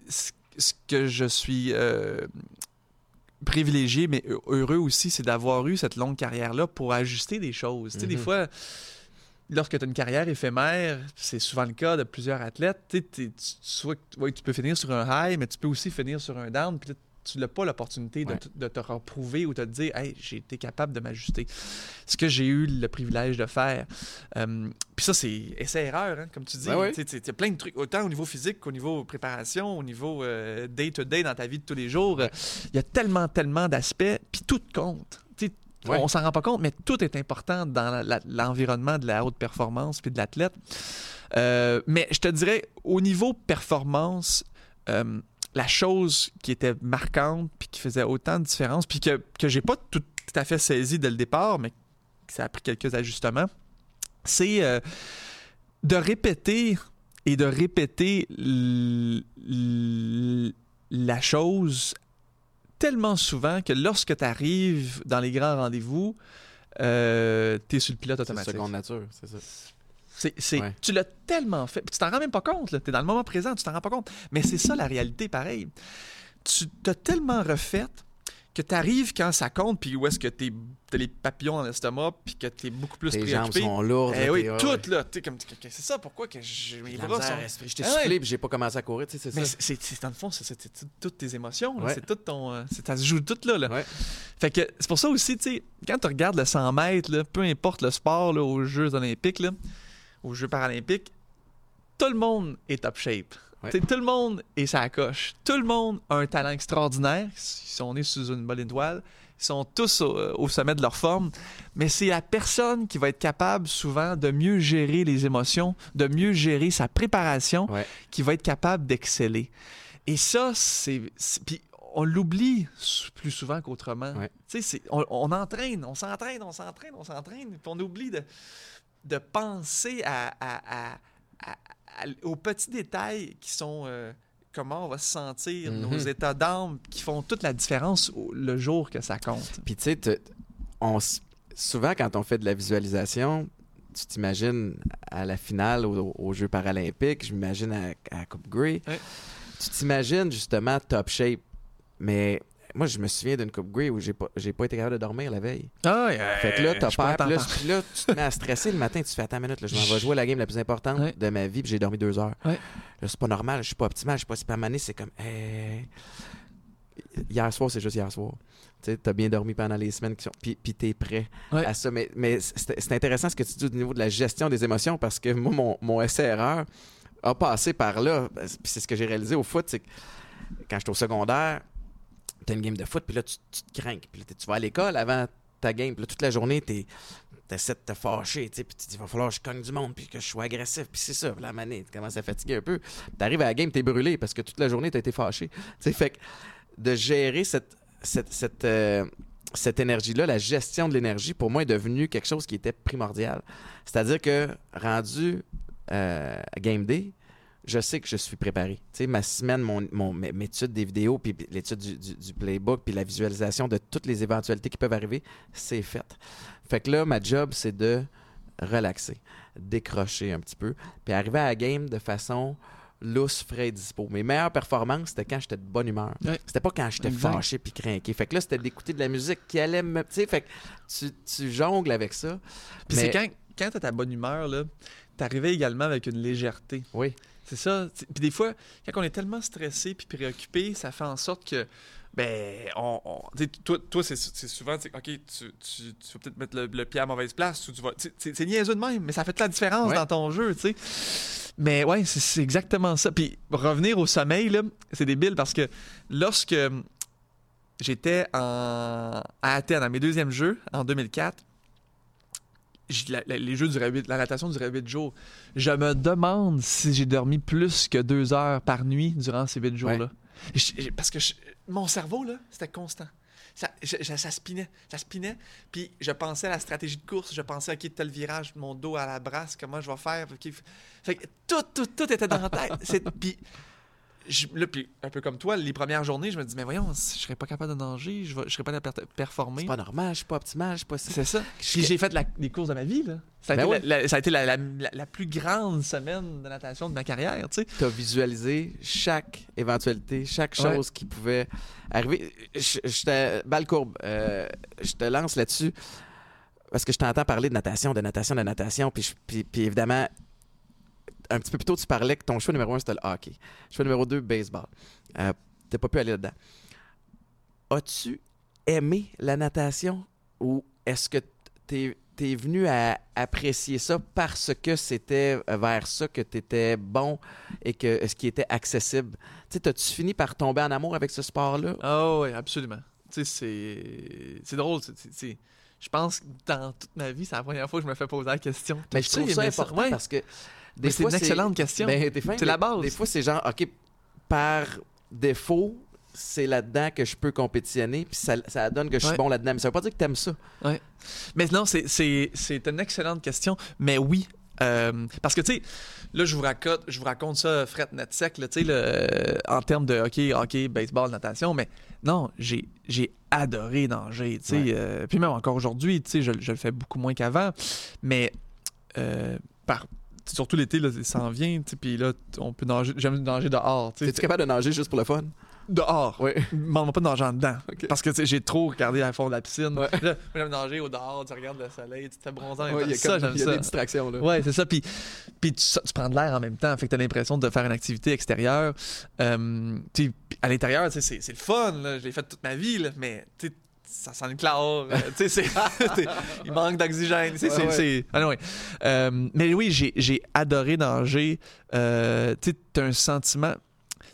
ce, ce que je suis euh, privilégié, mais heu- heureux aussi, c'est d'avoir eu cette longue carrière-là pour ajuster des choses. Tu sais, des Mhm. fois, lorsque tu as une carrière éphémère, c'est souvent le cas de plusieurs athlètes, tu, tu- ouais, tu peux finir sur un high, mais tu peux aussi finir sur un down, puis tu n'as pas l'opportunité de, Ouais. te- de te reprouver ou de te dire Hey, j'ai été capable de m'ajuster. Ce que j'ai eu le privilège de faire. Euh, puis ça, c'est essai-erreur, hein, comme tu dis. Ben oui. Il y a plein de trucs, autant au niveau physique qu'au niveau préparation, au niveau euh, day-to-day dans ta vie de tous les jours. Euh, Il y a tellement, tellement d'aspects, puis tout compte. Ouais. On s'en rend pas compte, mais tout est important dans l'environnement de la haute performance puis de l'athlète. Euh, mais je te dirais, au niveau performance, euh, la chose qui était marquante puis qui faisait autant de différence, puis que, que j'ai pas tout, à fait saisi dès le départ, mais que ça a pris quelques ajustements, c'est euh, de répéter et de répéter la chose tellement souvent que lorsque tu arrives dans les grands rendez-vous, euh, tu es sur le pilote C'est automatique. seconde nature, c'est ça. C'est, c'est- Ouais. Tu l'as tellement fait. Tu t'en rends même pas compte. Tu es dans le moment présent, tu t'en rends pas compte. Mais c'est ça la réalité, pareil. Tu t'as tellement refait que tu arrives quand ça compte, puis où est-ce que tu as les papillons dans l'estomac, puis que tu es beaucoup plus Tes jambes préoccupé. sont lourdes. Eh là, oui, t'es- toutes là. Comme, c'est ça, pourquoi que je- mes bras sont. Je t'ai Ah soufflé, ouais. puis j'ai pas commencé à courir, tu sais, c'est Mais ça. c'est, c'est- dans le fond, c'est, toutes tes émotions. Ouais. C'est tout ton. euh, c'est- ça se joue tout là. là. Ouais. Fait que c'est pour ça aussi, tu sais, quand tu regardes le 100 mètres, là, peu importe le sport là, aux Jeux olympiques, là, aux Jeux paralympiques, tout le monde est top shape. Ouais. Tout le monde est sa coche. Tout le monde a un talent extraordinaire. Ils sont nés sous une bonne étoile. Ils sont tous au, au sommet de leur forme. Mais c'est la personne qui va être capable souvent de mieux gérer les émotions, de mieux gérer sa préparation, Ouais. qui va être capable d'exceller. Et ça, c'est. Puis on l'oublie plus souvent qu'autrement. Ouais. On, on entraîne, on s'entraîne, on s'entraîne, on s'entraîne, puis on oublie de, de penser à, à- à- à- à- aux petits détails qui sont euh, comment on va se sentir, Mhm. nos états d'âme, qui font toute la différence au- le jour que ça compte. Puis tu sais, souvent quand on fait de la visualisation, tu t'imagines à la finale au- aux Jeux paralympiques, je m'imagine à, à Coupe Grey. Ouais. Tu t'imagines justement top shape. Mais moi, je me souviens d'une Coupe Grey où j'ai pas, j'ai pas été capable de dormir la veille. Ah, Fait que là, t'as peur. là, là, tu te mets à stresser le matin. Tu fais, attends une minute, là, je m'en vais jouer la game la plus importante Ouais. de ma vie, puis j'ai dormi deux heures. Ouais. Là, c'est pas normal, je suis pas optimal, je suis pas super mané. C'est comme, hey. Hier soir, c'est juste hier soir. Tu t'as bien dormi pendant les semaines qui sont. Puis, puis t'es prêt Ouais. à ça. Mais, mais c'est c'est intéressant ce que tu dis au niveau de la gestion des émotions parce que moi, mon, mon essai-erreur a passé par là. Puis c'est ce que j'ai réalisé au foot, c'est que quand j'étais au secondaire, t'as une game de foot, puis là, tu, te crains. Puis là, tu vas à l'école avant ta game, puis là, toute la journée, t'es t'essaies de te fâcher, puis tu dis, il va falloir que je cogne du monde, puis que je sois agressif, puis c'est ça, la manée, tu commences à fatiguer un peu. T'arrives à la game, t'es brûlé, parce que toute la journée, t'as été fâché. Tu fait que de gérer cette, cette, cette, euh, cette énergie-là, la gestion de l'énergie, pour moi, est devenue quelque chose qui était primordial. C'est-à-dire que, rendu euh, à Game Day, je sais que je suis préparé. Tu sais, ma semaine, mon, mon, études des vidéos, puis l'étude du, du- du playbook, puis la visualisation de toutes les éventualités qui peuvent arriver, c'est fait. Fait que là, ma job, c'est de relaxer, décrocher un petit peu, puis arriver à la game de façon lousse, frais et dispo. Mes meilleures performances, c'était quand j'étais de bonne humeur. Ouais. C'était pas quand j'étais fâché puis craqué. Fait que là, c'était d'écouter de la musique qui allait me... Tu sais, fait que tu, tu jongles avec ça. Puis Mais- c'est quand, quand t'as ta bonne humeur, là, t'arrivais également avec une légèreté. Oui. C'est ça. Puis des fois, quand on est tellement stressé puis préoccupé, ça fait en sorte que, ben, on, on- toi, toi c'est souvent, OK, tu, tu, tu vas peut-être mettre le, le pied à mauvaise place ou tu vas. C'est niaiseux de même, mais ça fait toute la différence Ouais. dans ton jeu, tu sais. Mais ouais, c'est- exactement ça. Puis revenir au sommeil, là, c'est débile parce que lorsque j'étais à Athènes, à mes deuxièmes jeux, en 2004, j- la- la- les jeux du rabbit, la natation du rabbit jour, je me demande si j'ai dormi plus que deux heures par nuit durant ces huit jours-là. Parce que je- mon cerveau, là, c'était constant. Ça, je- je- ça spinait, ça spinait. Puis je pensais à la stratégie de course, je pensais à qui tel virage, mon dos à la brasse, comment je vais faire. ok. Fait que tout, tout, tout était dans la tête. Puis, je- là, puis un peu comme toi, les premières journées, je me dis, mais voyons, je serais pas capable de nager, je, vais- je serais pas capable de per- performer. C'est pas normal, je suis pas optimal, je suis pas... C'est ça. Puis j'ai fait la- les courses de ma vie, là. Ça a Ben été, ouais. la, la- ça a été la, plus grande semaine de natation de ma carrière, tu sais. tu as visualisé chaque éventualité, chaque Ouais. chose qui pouvait arriver. Je, je te, balle courbe, euh, je te lance là-dessus parce que je t'entends parler de natation, de natation, de natation, puis, puis, puis évidemment, un petit peu plus tôt, tu parlais que ton choix numéro un, c'était le hockey. Choix numéro deux, baseball. Euh, T'as pas pu aller là-dedans. As-tu aimé la natation ou est-ce que t'es es venu à apprécier ça parce que c'était vers ça que tu étais bon et que ce qui était accessible? Tu sais, as-tu fini par tomber en amour avec ce sport-là? Ah oui, absolument. Tu sais, c'est... C'est drôle, c'est- Je pense que dans toute ma vie, c'est la première fois que je me fais poser la question. Mais je trouve ça? important Ouais. parce que des c'est une excellente question. Ben, C'est la base. Des fois, c'est genre, OK, par défaut, c'est là-dedans que je peux compétitionner, puis ça, ça donne que je suis Ouais. bon là-dedans. Mais ça veut pas dire que t'aimes ça. Mais non, c'est- c'est c'est une excellente question. Mais oui. euh, parce que, tu sais, là, je vous raconte, je vous raconte ça fret net sec, tu sais, euh, en termes de hockey, hockey, baseball, natation, mais non, j'ai j'ai adoré nager, tu sais. Ouais. euh, puis même encore aujourd'hui, tu sais, je, je le fais beaucoup moins qu'avant. Mais, euh, par, surtout l'été, là, ça en vient, puis là, on peut nager, j'aime nager dehors, tu sais. Es-tu capable de nager juste pour le fun? Dehors? Oui. M'en pas de nager en dedans. Parce que j'ai trop regardé à fond de la piscine. Ouais. Là, j'aime nager au dehors, tu regardes le soleil, tu te fais bronzer. en même Ouais, y a, ça, comme- j'aime y a ça. des distractions. Là. Ouais, c'est ça. Puis, puis tu, tu prends de l'air en même temps. Fait que t'as l'impression de faire une activité extérieure. Euh, à l'intérieur, c'est, c'est le fun. Là. Je l'ai fait toute ma vie, là, mais tu sais, ça sent le chlore. euh, tu sais, il manque d'oxygène. Tu Ouais, anyway. Euh, mais oui, j'ai, adoré nager. Euh, tu t'as un sentiment...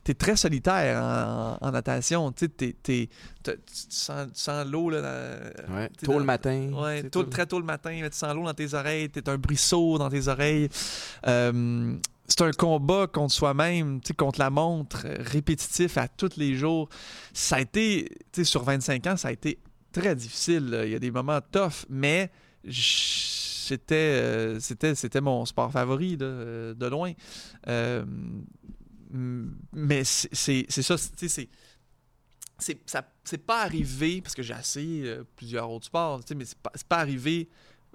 T'es très solitaire en, en natation. Tu tu sens, tu sens l'eau là, dans- Ouais. t'es Tôt dans- le matin. Tu tôt- tôt- très tôt le matin, tu sens l'eau dans tes oreilles, t'es un brisseau dans tes oreilles. Euh, c'est un combat contre soi-même, contre la montre, euh, répétitif à tous les jours. Ça a été, sur 25 ans, ça a été très difficile. Il y a des moments tough, mais euh, c'était, c'était mon sport favori euh, de loin. Mais c'est, ça, c'est c'est pas arrivé parce que j'ai euh, plusieurs autres sports mais c'est pas arrivé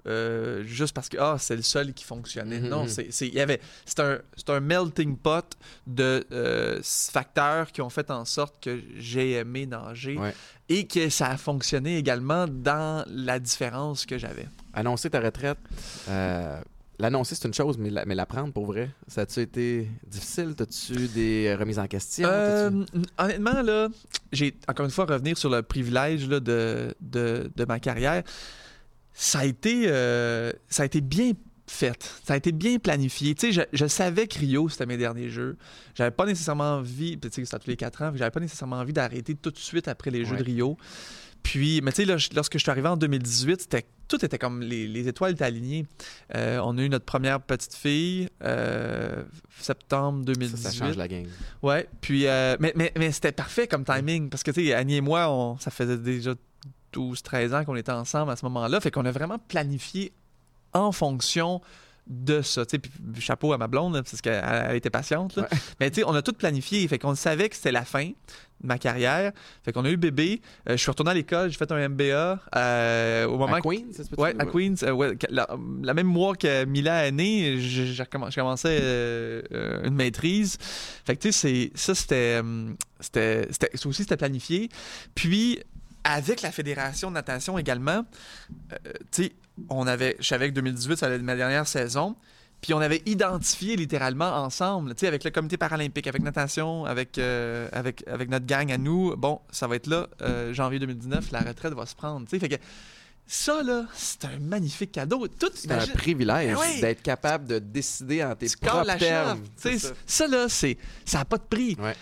euh, juste parce que ah, c'est le seul qui fonctionnait. Mhm, Non, mhm. c'est y avait c'est un c'est un melting pot de euh, facteurs qui ont fait en sorte que j'ai aimé nager Ouais. et que ça a fonctionné également dans la différence que j'avais. Annoncer ta retraite, euh, l'annoncer, c'est une chose, mais la, mais la prendre pour vrai, ça a-tu été difficile? T'as-tu des remises en question? Honnêtement, là, j'ai encore une fois revenir sur le privilège là, de, de, de ma carrière. Ça a été, euh, ça a été bien fait. Ça a été bien planifié. Tu sais, je, je savais que Rio, c'était mes derniers jeux. J'avais pas nécessairement envie, tu sais, c'était tous les quatre ans, j'avais pas nécessairement envie d'arrêter tout de suite après les Jeux de Rio. Puis, mais tu sais, lorsque je suis arrivé en 2018, c'était, tout était comme les, les étoiles étaient alignées. Euh, on a eu notre première petite fille, euh, septembre ça, 2018. ça change la game. Ouais, puis euh, mais, mais, mais c'était parfait comme timing parce que tu sais Annie et moi, on, ça faisait déjà 12 13 ans qu'on était ensemble à ce moment-là, fait qu'on a vraiment planifié en fonction de ça, tu sais, chapeau à ma blonde là, parce qu'elle elle était patiente là. Ouais. Mais tu sais, on a tout planifié, fait qu'on savait que c'était la fin de ma carrière, fait qu'on a eu bébé, Euh, je suis retourné à l'école, j'ai fait un MBA euh, au moment À que- Queen, ça se peut Ouais, à Queens, euh, ouais, que- la, la même mois que Mila est née, je commençais une maîtrise. Fait que tu sais, c'est- ça c'était, c'était, c'était- ça aussi c'était planifié. Puis avec la fédération de natation également, euh, tu sais, on avait, je savais que 2018 ça allait être ma dernière saison. Puis on avait identifié littéralement ensemble, tu sais, avec le comité paralympique, avec natation, avec, euh, avec, avec notre gang à nous. Bon, ça va être là, euh, janvier 2019, la retraite va se prendre. Tu sais, fait que ça, là, c'est un magnifique cadeau. Tout, C'est un privilège oui. d'être capable de décider en tes tu propres la termes. ça. ça, là, c'est, ça n'a pas de prix. Ouais.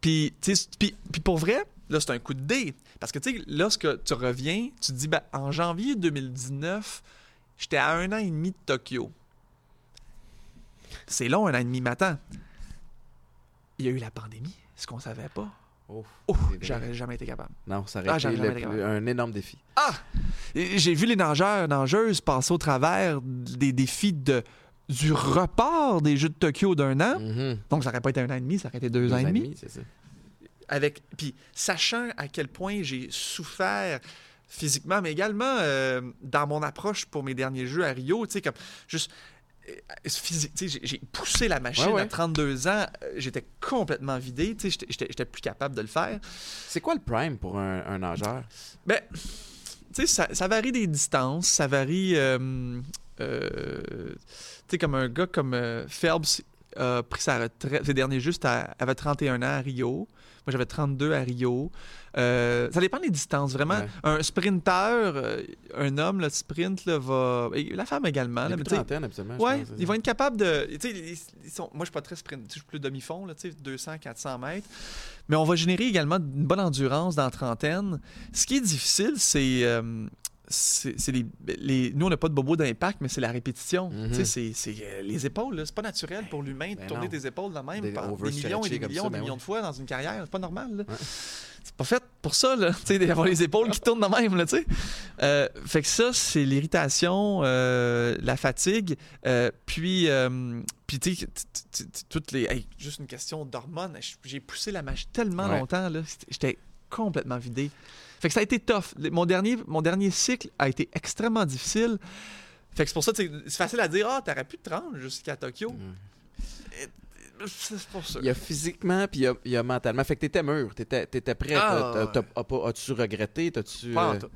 Puis, tu sais, puis, puis pour vrai, là, c'est un coup de dé. Parce que, tu sais, lorsque tu reviens, tu te dis, ben, en janvier 2019, j'étais à un an et demi de Tokyo. C'est long, un an et demi, attends. Il y a eu la pandémie, ce qu'on savait pas. Oh, Oh, j'aurais jamais été capable. Non, ça Ah, aurait j'aurais été le un énorme défi. Ah! J'ai vu les nageurs, nageuses passer au travers des défis de, du report des Jeux de Tokyo d'un an. Mhm. Donc, ça n'aurait pas été un an et demi, ça aurait été deux, ans et demi. Avec, puis, sachant à quel point j'ai souffert physiquement, mais également euh, dans mon approche pour mes derniers Jeux à Rio, tu sais, comme juste. euh, physique, tu sais, j'ai- poussé la machine Ouais, ouais. à 32 ans, euh, j'étais complètement vidé, tu sais, j'étais- plus capable de le faire. C'est quoi le prime pour un, un nageur? Ben, tu sais, ça, ça varie des distances, ça varie. euh, euh, tu sais, comme un gars comme euh, Phelps a pris sa retraite, ses derniers jeux, c'était à- avait 31 ans à Rio. Moi, j'avais 32 à Rio. Euh, ça dépend des distances, vraiment. Ouais. Un sprinter, euh, un homme, le sprint, là, va. et la femme également. Là, mais trentaine, absolument. Ouais, pense, ils vont être capables de. Ils- ils sont- moi, je suis pas très sprint, je suis plus demi-fond, là, tu sais, 200, 400 mètres. Mais on va générer également une bonne endurance dans la trentaine. Ce qui est difficile, c'est. euh, c'est les, les- Nous, on n'a pas de bobo d'impact, mais c'est la répétition. Tu sais, c'est- euh, les épaules. C'est pas naturel pour l'humain de Ben tourner non. tes épaules de même Des par des millions et des millions, ça, des ben millions oui. de fois dans une carrière. C'est pas normal. Ouais. C'est pas fait pour ça, là, d'avoir les épaules qui tournent de même, là, tu sais. Euh, fait que ça, c'est l'irritation, euh, la fatigue, euh, puis, euh, puis tu toutes les... hey, juste une question d'hormones. J'ai poussé la machine tellement Ouais. longtemps, là, j'étais complètement vidé. Fait que ça a été tough. Mon dernier, mon dernier cycle a été extrêmement difficile. Fait que c'est pour ça, sais, c'est facile à dire, ah, t'aurais pu te rendre jusqu'à Tokyo. C'est pour ça. Il y a physiquement, puis il y a, il y a mentalement. Fait que t'étais mûr, t'étais, t'étais prêt. Ah, T'as- ouais. t'as- t'as- pas- As-tu regretté? T'as-tu... Pas en euh, tout.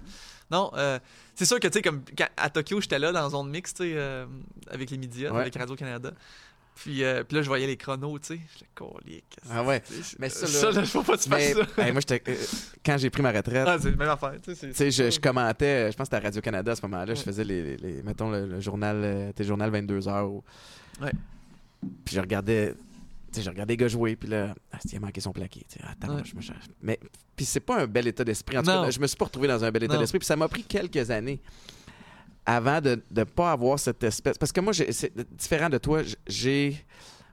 Non, euh, c'est sûr que, tu sais, comme à Tokyo, j'étais là dans zone mixte, tu sais, euh, avec les médias, Ouais. avec Radio-Canada. Puis, euh, puis là, je voyais les chronos, tu sais. J'étais colique. Ah ouais. Mais ça, là- Ça, là, faut pas que tu Mais, fasses ça. hey, moi, euh, quand j'ai pris ma retraite, Ah, c'est la même affaire, tu sais. je, je commentais, je pense que c'était à Radio-Canada à ce moment-là, je faisais les, les- les- mettons, le, le journal, euh, tes journal 22 heures. ou- Ouais. Puis je regardais, tu sais, je regardais les gars jouer, puis là, ah, il a manqué son plaqué, tu sais, attends, Ouais. je me cherche. Mais, puis c'est pas un bel état d'esprit. En tout Non. cas, je me suis pas retrouvé dans un bel état d'esprit, puis ça m'a pris quelques années avant de ne pas avoir cette espèce. Parce que moi, c'est différent de toi, j'ai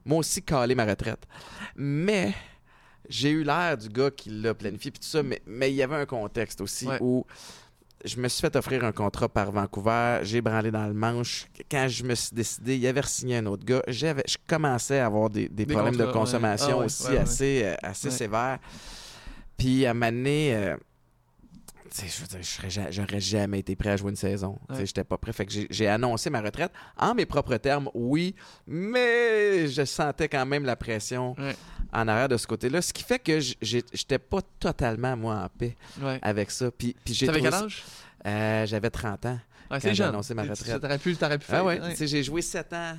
moi aussi calé ma retraite. Mais j'ai eu l'air du gars qui l'a planifié puis tout ça, mais mais il y avait un contexte aussi Ouais. où je me suis fait offrir un contrat par Vancouver, j'ai branlé dans le manche. Quand je me suis décidé, il avait signé un autre gars. J'avais, je commençais à avoir des, des Des problèmes de contrats, consommation Ah ouais, aussi ouais. assez, euh, assez sévères. Puis à un moment donné, euh, j'aurais jamais été prêt à jouer une saison. Ouais. J'étais pas prêt. Fait que j'ai- annoncé ma retraite en mes propres termes, oui, mais je sentais quand même la pression Ouais. en arrière de ce côté-là. Ce qui fait que j'étais pas totalement, moi, en paix Ouais. avec ça. Puis, puis j'ai quel âge? Euh, J'avais 30 ans. Quand j'ai annoncé ma retraite. T'aurais pu, t'aurais pu Ah faire. j'ai joué 7 ans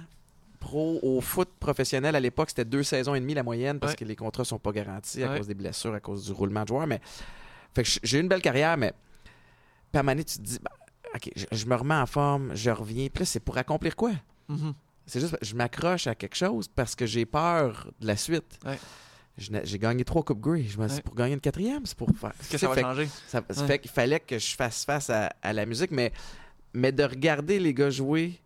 pro au foot professionnel à l'époque, c'était deux saisons et demie la moyenne parce Ouais. que les contrats sont pas garantis à Ouais. cause des blessures, à cause du roulement de joueurs. Mais fait que j'ai eu une belle carrière, mais puis à un moment donné, tu te dis, bah, ok, je, je me remets en forme, je reviens. Puis là, c'est pour accomplir quoi? Mhm. C'est juste, je m'accroche à quelque chose parce que j'ai peur de la suite. Ouais. J'ai gagné trois coupes Grey. Je me Ouais. pour gagner une quatrième, c'est pour faire. Qu'est-ce que ça va Fait- changer? ça, Ouais. fait qu'il fallait que je fasse face à, à la musique, mais, mais de regarder les gars jouer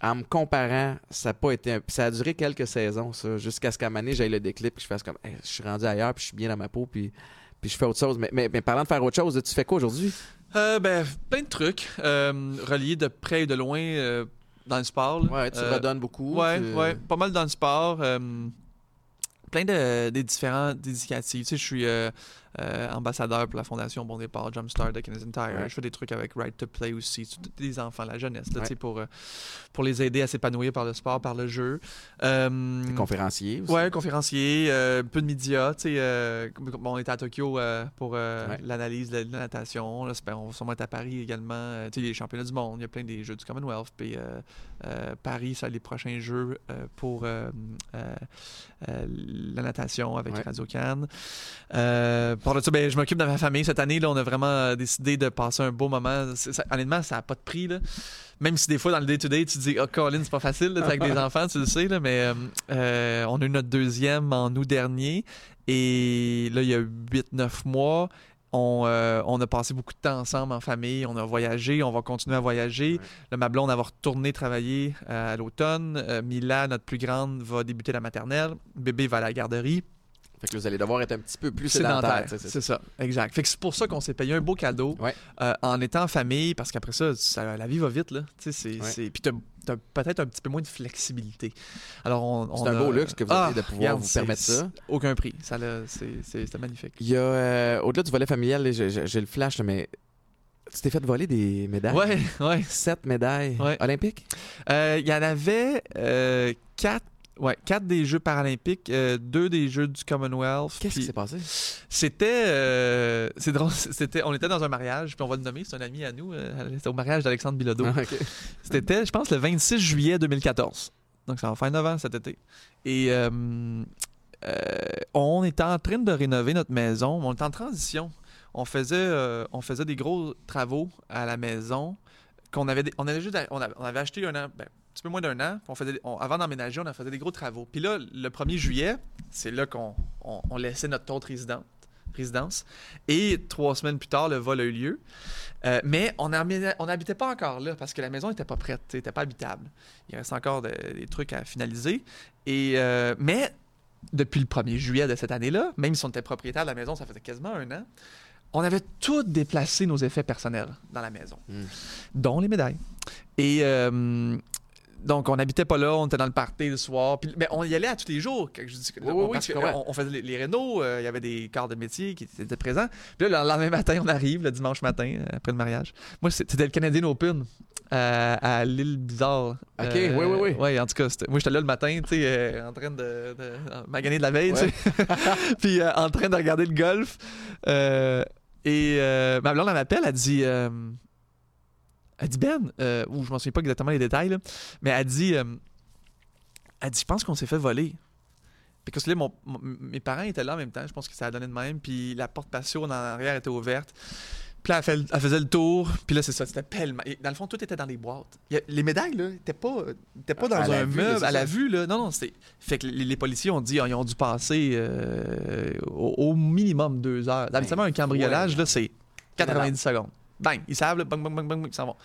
en me comparant, ça a pas été un- ça a duré quelques saisons, ça, jusqu'à ce qu'à un moment j'aille le déclip, que je fasse comme, Hey, je suis rendu ailleurs, puis je suis bien dans ma peau, puis, puis je fais autre chose. Mais, mais, mais parlant de faire autre chose, tu fais quoi aujourd'hui? Euh, ben, plein de trucs euh, reliés de près et de loin euh, dans le sport. là. Ouais, tu Euh, redonnes beaucoup. Ouais, tu- ouais, pas mal dans le sport. plein de des différents. Tu sais, je suis euh, ambassadeur pour la fondation Bon Départ, Jumpstart de Canadian Tire. Ouais. Je fais des trucs avec Right to Play aussi, les enfants, la jeunesse, là, Ouais. pour, euh, pour les aider à s'épanouir par le sport, par le jeu. Euh, conférencier aussi. Ouais, conférencier, euh, un peu de médias. On était à Tokyo pour Ouais. l'analyse de la, natation. Là, ben, on va sûrement être à Paris également. Tu sais, les championnats du monde, il y a plein des jeux du Commonwealth. Puis Paris, ça, les prochains jeux pour la natation avec. Radio Cannes. Pour de ça, ben, je m'occupe de ma famille cette année. Là, on a vraiment euh, décidé de passer un beau moment. Ça- honnêtement, ça n'a pas de prix. Là. Même si des fois, dans le day-to-day, tu te dis, oh, Colin, c'est pas facile là, avec des enfants, tu le sais, là, mais euh, euh, on a eu notre deuxième en août dernier. Et là, il y a 8-9 mois, on, euh, on a passé beaucoup de temps ensemble en famille. On a voyagé, on va continuer à voyager. Ouais. Là, ma blonde, va retourner travailler euh, à l'automne. Euh, Mila, notre plus grande, va débuter la maternelle. Bébé va à la garderie. Fait que là, vous allez devoir être un petit peu plus Sédentaire. C'est ça, exact. Fait que c'est pour ça qu'on s'est payé un beau cadeau Ouais. euh, en étant en famille, parce qu'après ça, ça- la vie va vite, là. C'est, Ouais. Puis t'as, peut-être un petit peu moins de flexibilité. Alors, on, on C'est un a- beau luxe que vous Ah, avez de pouvoir regarde, vous permettre ça. Aucun prix. Ça, c'est, magnifique. Il y a, euh, au-delà du volet familial, j'ai le flash, là, mais tu t'es fait voler des médailles. Ouais, ouais. Sept médailles Ouais. olympiques? Euh, Il y en avait euh, quatre. Ouais, quatre des Jeux paralympiques, euh, deux des Jeux du Commonwealth. Qu'est-ce qui s'est passé? C'était, euh, c'est drôle, c'était, on était dans un mariage, puis on va le nommer, c'est un ami à nous, euh, c'était au mariage d'Alexandre Bilodeau. Ah. C'était, je pense, le 26 juillet 2014. Donc, ça va faire 9 ans cet été. Et on était en train de rénover notre maison. On était en transition. On faisait, on faisait des gros travaux à la maison. Qu'on avait, on, avait juste, on, avait, acheté un an, ben, un petit peu moins d'un an. On faisait, avant d'emménager, on a fait des gros travaux. Puis là, le 1er juillet, c'est là qu'on on, laissait notre autre résidente, résidence. Et trois semaines plus tard, le vol a eu lieu. Euh, mais on n'habitait pas encore là parce que la maison n'était pas prête, n'était pas habitable. Il reste encore de- des trucs à finaliser. Et, euh, mais depuis le 1er juillet de cette année-là, même si on était propriétaire de la maison, ça faisait quasiment un an, on avait tout déplacé nos effets personnels dans la maison, Hmm. dont les médailles. Et euh, donc, on n'habitait pas là, on était dans le party le soir. Puis, mais on y allait à tous les jours. Je dis Oui, oui, oui, comprends. on, on faisait les, les rénaux, euh, il y avait des corps de métier qui étaient présents. Puis là, le lendemain matin, on arrive, le dimanche matin, euh, après le mariage. Moi, c'était le Canadian Open euh, à l'île Bizarre. Ok, oui, oui, oui. Oui, en tout cas, moi, j'étais là le matin, tu sais, euh, en train de, de maganer de la veille, tu sais. Puis en train de regarder le golf. Et euh, ma blonde, elle m'appelle, elle dit... euh, elle dit Ben, euh, ou je m'en souviens pas exactement les détails, mais elle dit, euh, elle dit, je pense qu'on s'est fait voler. Parce que mes parents étaient là en même temps, je pense que ça a donné de même, puis la porte patio en arrière était ouverte. Puis là, elle, fait- elle faisait le tour, puis là, c'est ça, c'était pellement. et Dans le fond, tout était dans les boîtes. A- les médailles, là, n'étaient pas, étaient pas dans un meuble, c'est à la vue, là. Non, non, c'était. Fait que les, les policiers ont dit, ah, ils ont dû passer euh, au, au minimum deux heures. Habituellement, un cambriolage, ouais. là, c'est 90 secondes. Bang, ils savent, là, bang, bang, bang, bang, ils s'en vont.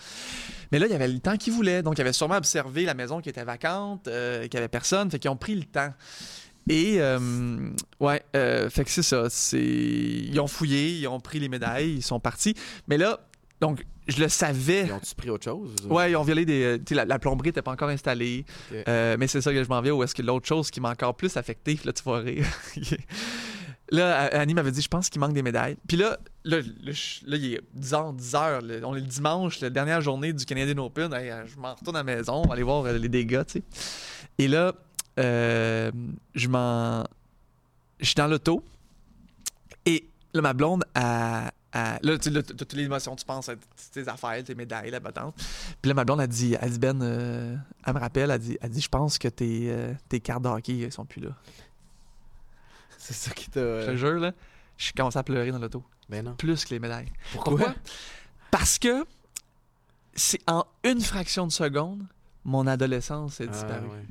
Mais là, il y avait le temps qu'ils voulaient. Donc, ils avaient sûrement observé la maison qui était vacante, euh, qu'il n'y avait personne. Fait qu'ils ont pris le temps. Et, euh, ouais, euh, fait que c'est ça. C'est... Ils ont fouillé, ils ont pris les médailles, ils sont partis. Mais là, donc, je le savais. Ils ont-tu pris autre chose? Ouais, ils ont violé des. tu sais, La, la plomberie n'était pas encore installée. Euh, mais c'est ça que je m'en viens. Ou est-ce que l'autre chose qui m'a encore plus affecté, là, tu vas rire. là, Annie m'avait dit, je pense qu'il manque des médailles. Puis là, là, là, il est 10 h 10 heures. là. On est le dimanche, la dernière journée du Canadian Open. Hey, euh, je m'en retourne à la maison, on va aller voir euh, les dégâts, tu sais. Et là, euh, je m'en. Je suis dans l'auto. Et là, ma blonde, a. là, tu toutes les émotions, tu penses à tes affaires, tes médailles, la battante. Puis là, ma blonde a dit, elle dit Ben, euh, elle me rappelle, elle dit, elle dit Je pense que tes, euh, tes cartes de hockey, elles sont plus là. C'est ça qui t'a. Je te jure, là, je commence à pleurer dans l'auto. Ben non. Plus que les médailles. Pourquoi? Parce que c'est en une fraction de seconde, mon adolescence est Ah, disparue. ouais.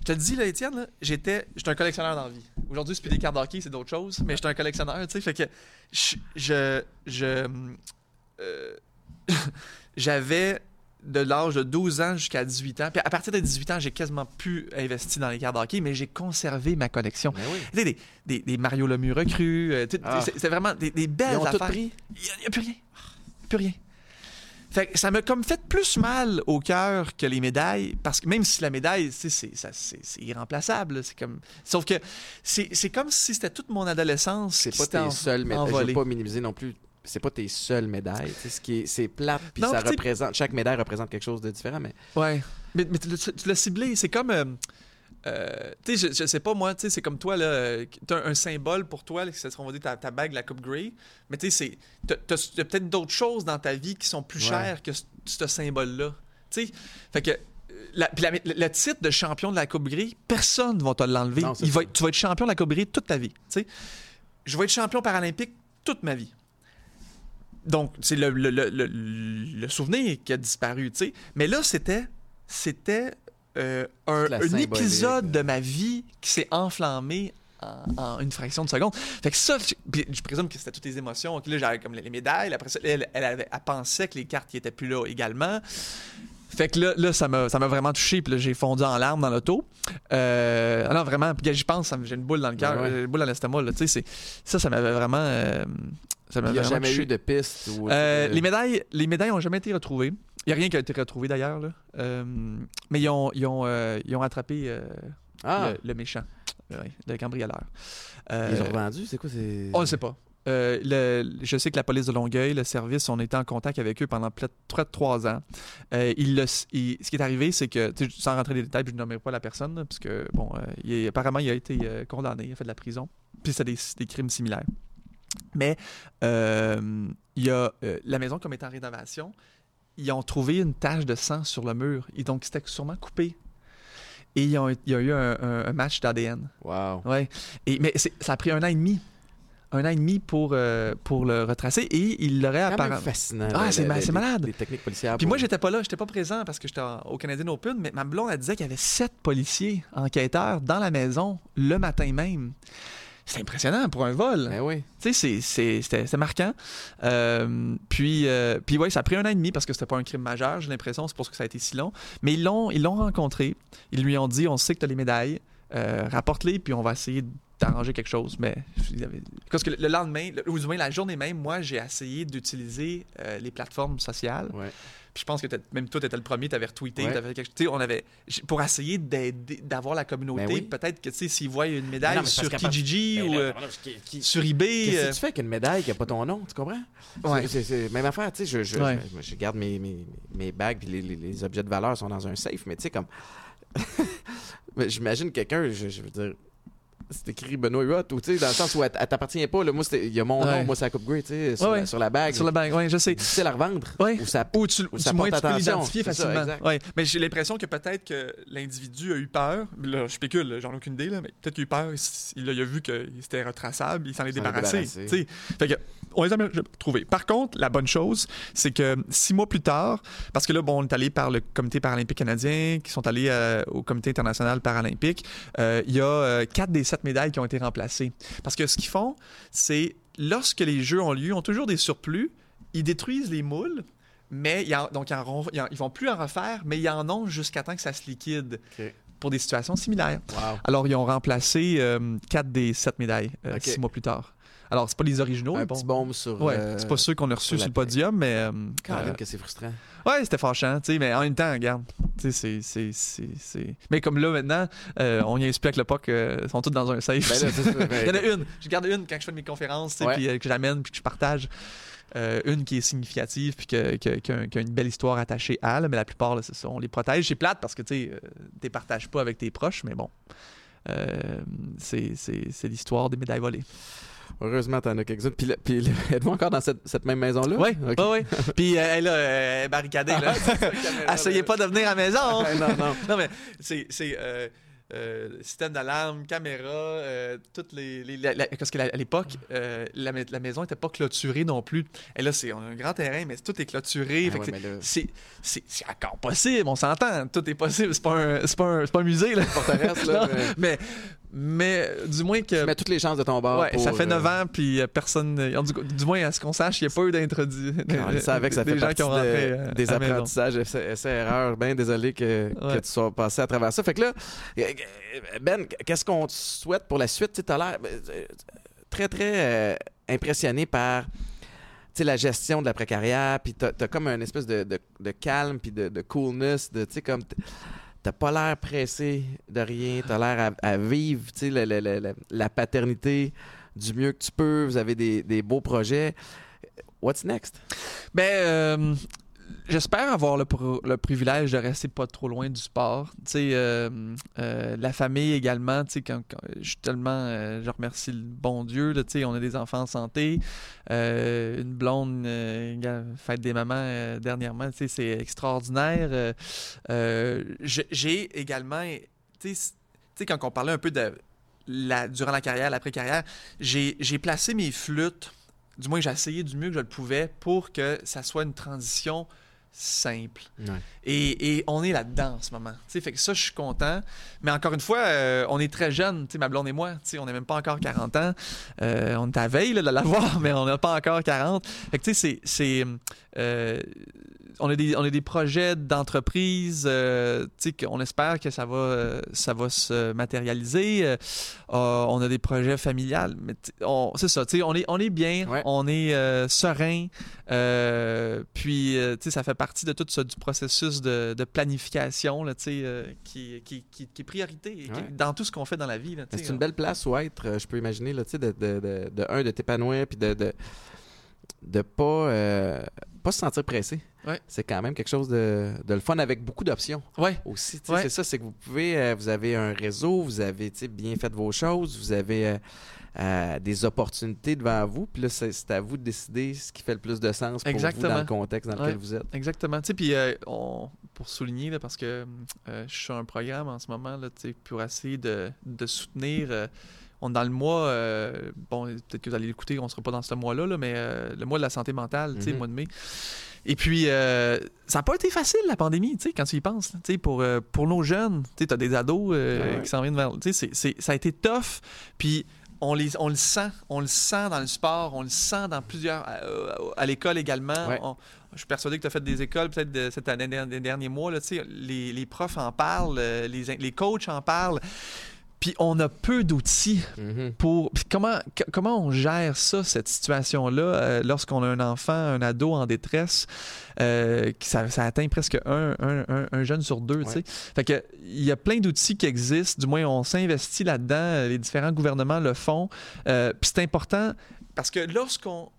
Je te dis, là, Étienne, là, j'étais, j'étais un collectionneur dans la vie. Aujourd'hui, c'est plus des cartes de hockey, c'est d'autres choses, mais j'étais un collectionneur, tu sais. Fait que je, je, je- euh, j'avais de l'âge de 12 ans jusqu'à 18 ans. Puis à partir de 18 ans, j'ai quasiment plus investi dans les cartes de hockey, mais j'ai conservé ma collection. Ben oui. Tu sais, des, des, des Mario Lemieux recrues, euh, Ah. c'est, c'est vraiment des, belles Ils ont affaires. Il n'y a, plus rien. Plus rien. Fait que ça m'a comme fait plus mal au cœur que les médailles, parce que même si la médaille, c'est, ça- c'est, c'est irremplaçable. C'est comme... Sauf que c'est, c'est comme si c'était toute mon adolescence. C'est pas tes seules médailles. Je veux pas minimiser non plus. C'est pas tes seules médailles. Sais, ce qui est, c'est plate, puis ça représente. Chaque médaille représente quelque chose de différent, mais Ouais. Mais, mais tu, l'as- tu l'as ciblé. C'est comme. euh, euh, tu sais, je, je sais pas, moi, tu sais, c'est comme toi, là. T'as un, un symbole pour toi, que ce sera, on va dire, ta, ta bague, la Coupe Grey. Mais tu sais, c'est- t'as- peut-être d'autres choses dans ta vie qui sont plus Ouais. chères que ce, ce symbole-là. Tu sais, fait que. la- puis la- le, titre de champion de la Coupe Grey, personne ne va te l'enlever. C'est Tu vas être champion de la Coupe Grey toute ta vie. Tu sais, je vais être champion paralympique toute ma vie. Donc, c'est le, le- le- le- le souvenir qui a disparu, tu sais. Mais là, c'était c'était euh, un, épisode de ma vie qui s'est enflammé en, en une fraction de seconde. Fait que ça, je, présume que c'était toutes les émotions. Là, j'avais comme les, les médailles. Après ça, elle, elle, avait- elle pensait que les cartes qui étaient plus là également. Fait que là, là ça m'a ça m'a vraiment touché. Puis là, j'ai fondu en larmes dans l'auto. Euh, ah non, vraiment. Puis j'y pense, j'ai une boule dans le cœur, Ouais, ouais. une boule dans l'estomac. Ça, ça m'avait vraiment... euh, ça il n'y a jamais touché. eu de piste. Ou, Euh, les médailles, les médailles ont jamais été retrouvées. Il n'y a rien qui a été retrouvé d'ailleurs. là. Euh, mais ils ont, ils ont, euh, ils ont attrapé euh, Ah, le, le méchant, Ouais, le cambrioleur. Ils ont revendu, c'est quoi c'est... on ne sait pas. Euh, le- je sais que la police de Longueuil, le service, on était en contact avec eux pendant peut-être trois- trois ans. Euh, le- ce qui est arrivé, c'est que, tu sais, sans rentrer dans les détails, puis je ne nommerai pas la personne, là, parce que, bon, euh, il est- apparemment, il a été euh, condamné, il a fait de la prison. Puis c'est des, des crimes similaires. Mais euh, il y a euh, la maison, comme est en rénovation, ils ont trouvé une tache de sang sur le mur. Et donc, c'était sûrement coupé. Et ils ont- il y a eu un, un- un match d'ADN. Wow. Ouais. Et, mais ça a pris un an et demi. Un an et demi pour, euh, pour le retracer. Et il l'aurait C'est apparemment. fascinant. Ah, c'est le- c'est malade. Les techniques policières. Puis moi, j'étais pas là, j'étais pas présent parce que j'étais au Canadian Open, mais ma blonde, elle disait qu'il y avait sept policiers enquêteurs dans la maison le matin même. C'est impressionnant pour un vol. Ben oui. Tu sais, c'est- c'est- c'était marquant. Euh, puis, euh, puis ouais, ça a pris un an et demi parce que c'était pas un crime majeur, j'ai l'impression, c'est pour ça que ça a été si long. Mais ils l'ont ils l'ont rencontré, ils lui ont dit on sait que tu as les médailles, euh, rapporte-les, puis on va essayer d'arranger quelque chose. Mais parce que le lendemain, le- ou du moins la journée même, moi, j'ai essayé d'utiliser euh, les plateformes sociales. Ouais. Puis je pense que t'as- même toi, tu étais le premier, tu avais retweeté, Ouais. t'avais fait quelque chose. Tu on avait, pour essayer d'aider- d'avoir la communauté, Ben oui. peut-être que tu sais, s'ils voient une médaille non, sur Kijiji Ben ou là, euh, qui- qui- sur eBay. Qu'est-ce euh, que tu fais avec une médaille qui n'a pas ton nom, tu comprends? Ouais. C'est- C'est c'est même affaire, tu sais, je, je, Ouais. je- je garde mes, mes, mes bagues, puis les, les- les objets de valeur sont dans un safe, mais tu sais, comme... Mais J'imagine quelqu'un, je, je veux dire, c'est écrit Benoît Huot, ou tu sais, dans le sens où elle, elle t'appartient pas, là, moi, c'était- il y a mon Ouais. nom, moi, c'est la Coupe Grey, tu sais, sur, Ouais, la- ouais. sur la bague. Sur la bague, oui, je sais. difficile à revendre. Ou ça... Ou tu, Ou ça moins, tu peux l'identifier C'est ça, facilement. Mais j'ai l'impression que peut-être que l'individu a eu peur. Là, je spécule, j'en ai aucune idée, là, mais peut-être qu'il a eu peur. Il, il a vu qu'il était retraçable, il s'en est débarrassé. Fait que, on les a trouvés. Par contre, la bonne chose, c'est que six mois plus tard, parce que là, bon, on est allé par le Comité paralympique canadien, qui sont allés euh, au Comité international paralympique, euh, il y a euh, quatre des sept médailles qui ont été remplacées. Parce que ce qu'ils font, c'est lorsque les Jeux ont lieu, ils ont toujours des surplus, ils détruisent les moules, mais ils en- donc ils, en ils vont plus en refaire, mais ils en ont jusqu'à temps que ça se liquide pour des situations similaires. Wow. Alors, ils ont remplacé euh, quatre des sept médailles euh, six mois plus tard. Alors, c'est pas les originaux. Un bon. petit bombe sur. Ouais, euh, c'est pas ceux qu'on a reçus sur le podium, mais. euh, euh, que c'est frustrant. ouais, c'était fâchant, tu sais, mais en même temps, regarde. Tu sais, c'est- c'est- c'est. c'est- Mais comme là, maintenant, euh, on y explique avec le POC, ils sont tous dans un safe. Ben là, ben- Il y en a une. Je garde une quand je fais mes conférences, tu sais, Ouais. puis que j'amène, puis que je partage. Euh, une qui est significative, puis qui a, une belle histoire attachée à, là, mais la plupart, là, c'est ça, on les protège. C'est plate parce que tu euh, t'es partages pas avec tes proches, mais bon. Euh, c'est c'est- c'est l'histoire des médailles volées. Heureusement, t'en as quelques-unes. Puis, là- puis là, êtes-vous encore dans cette, cette même maison-là? Oui, Ok. oui, oui. Puis euh, elle, là, elle est barricadée. Là. Essayez pas de venir à la maison. Non, non. non, mais c'est. euh, euh, système d'alarme, caméra, euh, toutes les. les- la- la- parce qu'à à l'époque, euh, la, ma- la maison n'était pas clôturée non plus. Et là, c'est on a un grand terrain, mais tout est clôturé. Ah que ouais, c'est- là, c'est encore possible, on s'entend. Tout est possible. C'est pas un, c'est pas pas un musée, là. forteresse, là, Non, euh, mais, mais du moins que. tu mets toutes les chances de ton bord. Ouais, pour, ça fait euh, 9 ans, puis euh, personne. euh, Du, du moins, à ce qu'on sache, il n'y a pas eu d'introduit. On savait que ça des fait gens partie qui ont de- rentré euh, des à la apprentissages, essais, essais, erreurs. Bien désolé que, que tu sois passé à travers ça. Fait que là, euh, Ben, qu'est-ce qu'on te souhaite pour la suite? Tu as l'air euh, très, très euh, impressionné par tu sais, la gestion de l'après-carrière, puis t'as as comme un espèce de, de- de calme, puis de, de coolness, de, tu sais, comme... T'as pas l'air pressé de rien, t'as l'air à, vivre, la- la paternité du mieux que tu peux, vous avez des, des beaux projets. What's next? Ben, euh, j'espère avoir le, le privilège de rester pas trop loin du sport. Tu sais, euh, euh, la famille également, tu sais, quand, je suis tellement, euh, je remercie le bon Dieu, tu sais, on a des enfants en santé, une blonde, fête des mamans dernièrement, tu sais, c'est extraordinaire. J'ai- également, tu sais, quand on parlait un peu de la, durant la carrière, l'après-carrière, j'ai j'ai placé mes flûtes du moins j'ai essayé du mieux que je le pouvais pour que ça soit une transition simple. Et, et on est là-dedans en ce moment. Tu sais, fait que ça, je suis content. Mais encore une fois, euh, on est très sais, ma blonde et moi. Tu sais, on n'est même pas encore 40 ans. Euh, on est à veille là, de l'avoir, mais on n'a pas encore 40. Fait que tu sais, c'est... c'est, euh, on a, des, on a des projets d'entreprise, tu sais, qu'on espère que ça va, ça va se matérialiser. On a des projets familiales, mais on- c'est ça, tu sais, on est, on est bien, Ouais. on est serein, puis, tu sais, ça fait partie de tout ça, du processus de, de planification, là, euh, qui, qui, qui, qui est priorité Ouais. dans tout ce qu'on fait dans la vie. C'est une belle place où être, euh, je peux imaginer, là, de, de, de, de, un, de t'épanouir, puis de, de, de pas, euh, pas se sentir pressé. Ouais. C'est quand même quelque chose de, de le fun avec beaucoup d'options Ouais, aussi. Ouais. C'est ça, c'est que vous pouvez, euh, vous avez un réseau, vous avez bien fait vos choses, vous avez euh, des opportunités devant vous, puis là, c'est à vous de décider ce qui fait le plus de sens pour vous dans le contexte dans lequel Ouais. vous êtes. Exactement. Tu sais, puis euh, on- pour souligner, là, parce que euh, je suis sur un programme en ce moment, là, pour essayer de, de soutenir. euh, on est dans le mois, bon, peut-être que vous allez l'écouter, on sera pas dans ce mois-là, là, mais euh, le mois de la santé mentale, tu sais, Mhm. mois de mai. Et puis, euh, ça n'a pas été facile, la pandémie, tu sais, quand tu y penses. Tu sais, pour, euh, pour nos jeunes, tu sais, as des ados euh, ouais. qui s'en viennent vers... Tu sais, ça a été tough, puis on, les, on le sent. On le sent dans le sport, on le sent dans plusieurs... euh, à l'école également. Ouais. On- je suis persuadé que tu as fait des écoles peut-être de cette année, des derniers mois. Là, tu sais, les, les profs en parlent, euh, les, les coachs en parlent. Puis on a peu d'outils Mhm. pour. puis comment, on gère ça, cette situation-là, euh, lorsqu'on a un enfant, un ado en détresse, euh, qui ça, ça atteint presque un, un- un- un jeune sur deux, tu sais. Fait que il y a plein d'outils qui existent, du moins on s'investit là-dedans, euh, les différents gouvernements le font. Euh, Puis c'est important parce que lorsqu'on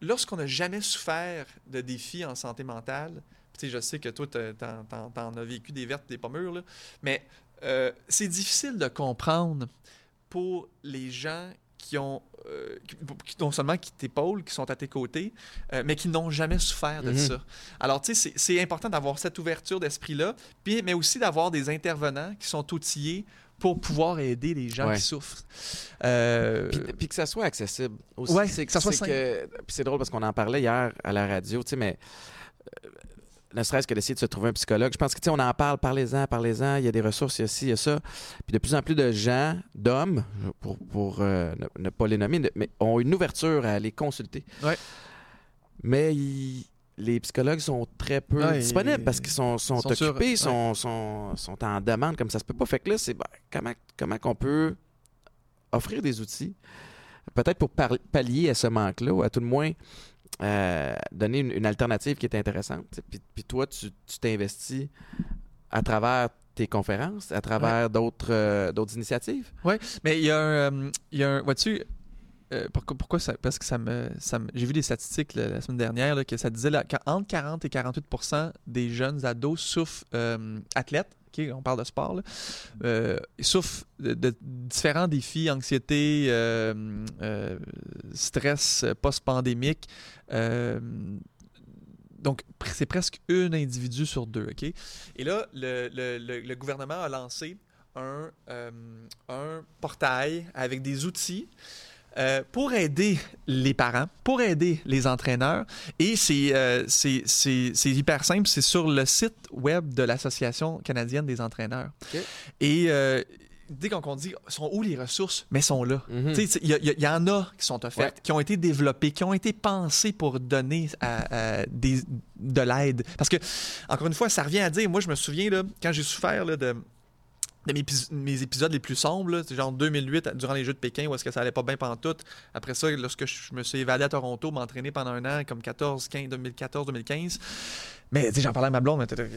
lorsqu'on n'a jamais souffert de défis en santé mentale, tu sais, je sais que toi, t'en, t'en- t'en as vécu des vertes, des pas mûres, là, mais euh, c'est difficile de comprendre pour les gens qui ont, euh, qui- qui- non seulement qui t'épaulent, qui sont à tes côtés, euh, mais qui n'ont jamais souffert de Mhm. ça. Alors, tu sais, c'est- important d'avoir cette ouverture d'esprit-là, mais aussi d'avoir des intervenants qui sont outillés pour pouvoir aider les gens Ouais. qui souffrent. Euh, Puis, puis que ça soit accessible aussi. Ouais, c'est que ça soit c'est drôle parce qu'on en parlait hier à la radio, tu sais, mais euh, ne serait-ce que d'essayer de se trouver un psychologue. Je pense que, tu sais, on en parle, parlez-en, parlez-en, il y a des ressources, il y a ci, il y a ça. Puis de plus en plus de gens, d'hommes, pour, pour euh, ne, ne pas les nommer, mais ont une ouverture à aller consulter. Ouais. Mais ils- les psychologues sont très peu Ouais, disponibles parce qu'ils sont, sont, sont sur- occupés, ouais. sont, sont, sont en demande comme ça se peut pas. Fait que là, c'est ben, comment, comment qu'on peut offrir des outils peut-être pour pallier à ce manque-là, ou à tout le moins euh, donner une, une alternative qui est intéressante. Puis, puis toi, tu t'investis à travers tes conférences, à travers d'autres euh, d'autres initiatives. Mais il y a un. euh, il y a un vois-tu, euh, pourquoi, pourquoi ça. Parce que ça me. Ça me- J'ai vu des statistiques là, la semaine dernière là, que ça disait qu'entre 40 et 48% des jeunes ados souffrent. euh, athlètes, On parle de sport, là, euh, ils souffrent de, différents défis, anxiété, euh, euh, stress euh, post-pandémique. donc, c'est presque un individu sur deux? Et là, le, le- gouvernement a lancé un, un portail avec des outils euh, pour aider les parents, pour aider les entraîneurs. Et c'est euh, c'est- c'est- c'est hyper simple. C'est sur le site web de l'Association canadienne des entraîneurs. Et euh, dès qu'on dit sont où les ressources, mais sont là. Mhm. Il y, il y en a qui sont offertes, Ouais. qui ont été développées, qui ont été pensées pour donner à- à des- de l'aide. Parce que, encore une fois, ça revient à dire, moi je me souviens, là, quand j'ai souffert là, de, de mes, épis- mes épisodes les plus sombres, c'est genre 2008, durant les Jeux de Pékin, où est-ce que ça allait pas bien pantoute. Après ça, lorsque je me suis évadé à Toronto, m'entraîner pendant un an, comme 14, 15, 2014, 2015. Mais tu sais, j'en parlais à ma blonde, mais euh,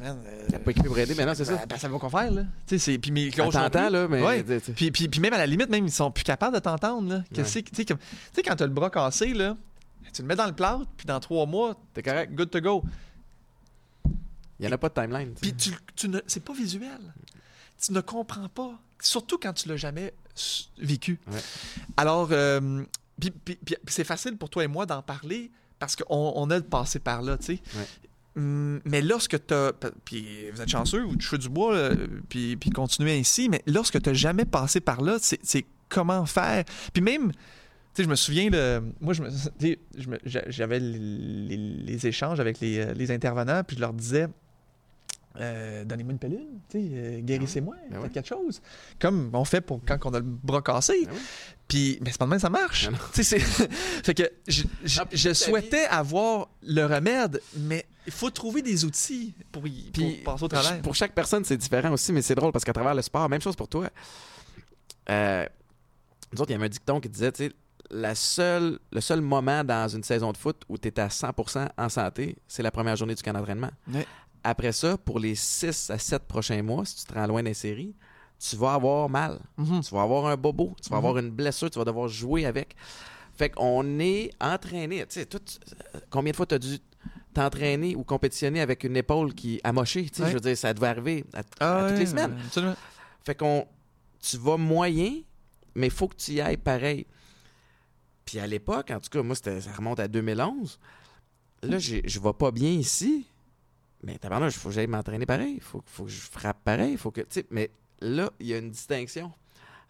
man, euh, T'as pas équipé pour aider, mais non, c'est ça? ben, ben, ça va qu'on faire, là. Tu sais, puis mes On coachs non t'entend, plus. là, mais. Ouais. Puis, puis, puis même à la limite, même ils sont plus capables de t'entendre. Là. Tu sais, comme- tu sais, quand t'as le bras cassé, là, tu le mets dans le plâtre, puis dans trois mois, T'es correct. good to go. Il n'y en a pas de timeline. Puis tu, tu c'est pas visuel. Tu ne comprends pas. Surtout quand tu l'as jamais vécu. Ouais. Alors, euh, c'est facile pour toi et moi d'en parler parce qu'on on a le passé par là, tu sais. Ouais. Hum, Mais lorsque tu as. Puis vous êtes chanceux, vous touchez du bois, là, puis, puis continuez ainsi, mais lorsque tu n'as jamais passé par là, c'est comment faire? Puis même, tu sais, je me souviens, le, moi, j'avais les, les- les échanges avec les, euh, les intervenants, puis je leur disais. Euh, Donnez-moi une pilule, euh, guérissez-moi, Ben faites ouais. quelque chose. Comme on fait pour quand on a le bras cassé. Ben oui. Puis, mais c'est pas de même, ça marche. Ben fait que je, je- Ah, je souhaitais avoir le remède, mais il faut trouver des outils pour, y, Puis, pour passer au travers. Pour chaque personne, c'est différent aussi, mais c'est drôle parce qu'à travers le sport, même chose pour toi. Euh, nous autres, il y avait un dicton qui disait, tu sais, la seule, le seul moment dans une saison de foot où tu es à 100% en santé, c'est la première journée du camp d'entraînement. Ouais. Après ça, pour les 6 à 7 prochains mois, si tu te rends loin des séries, tu vas avoir mal. Mhm. Tu vas avoir un bobo, tu vas Mhm. avoir une blessure, tu vas devoir jouer avec. Fait qu'on est entraîné. Tu sais, euh, combien de fois tu as dû t'entraîner ou compétitionner avec une épaule qui a moché? Tu sais, Ouais. Je veux dire, ça devait arriver à, à Ah toutes ouais, les semaines. absolument. Fait qu'on, tu vas moyen, mais il faut que tu y ailles pareil. Puis à l'époque, en tout cas, moi, ça remonte à 2011. Là, je vais pas bien ici. Mais tabarnak, il faut que j'aille m'entraîner pareil. Il faut, faut que je frappe pareil. Faut que, mais là, il y a une distinction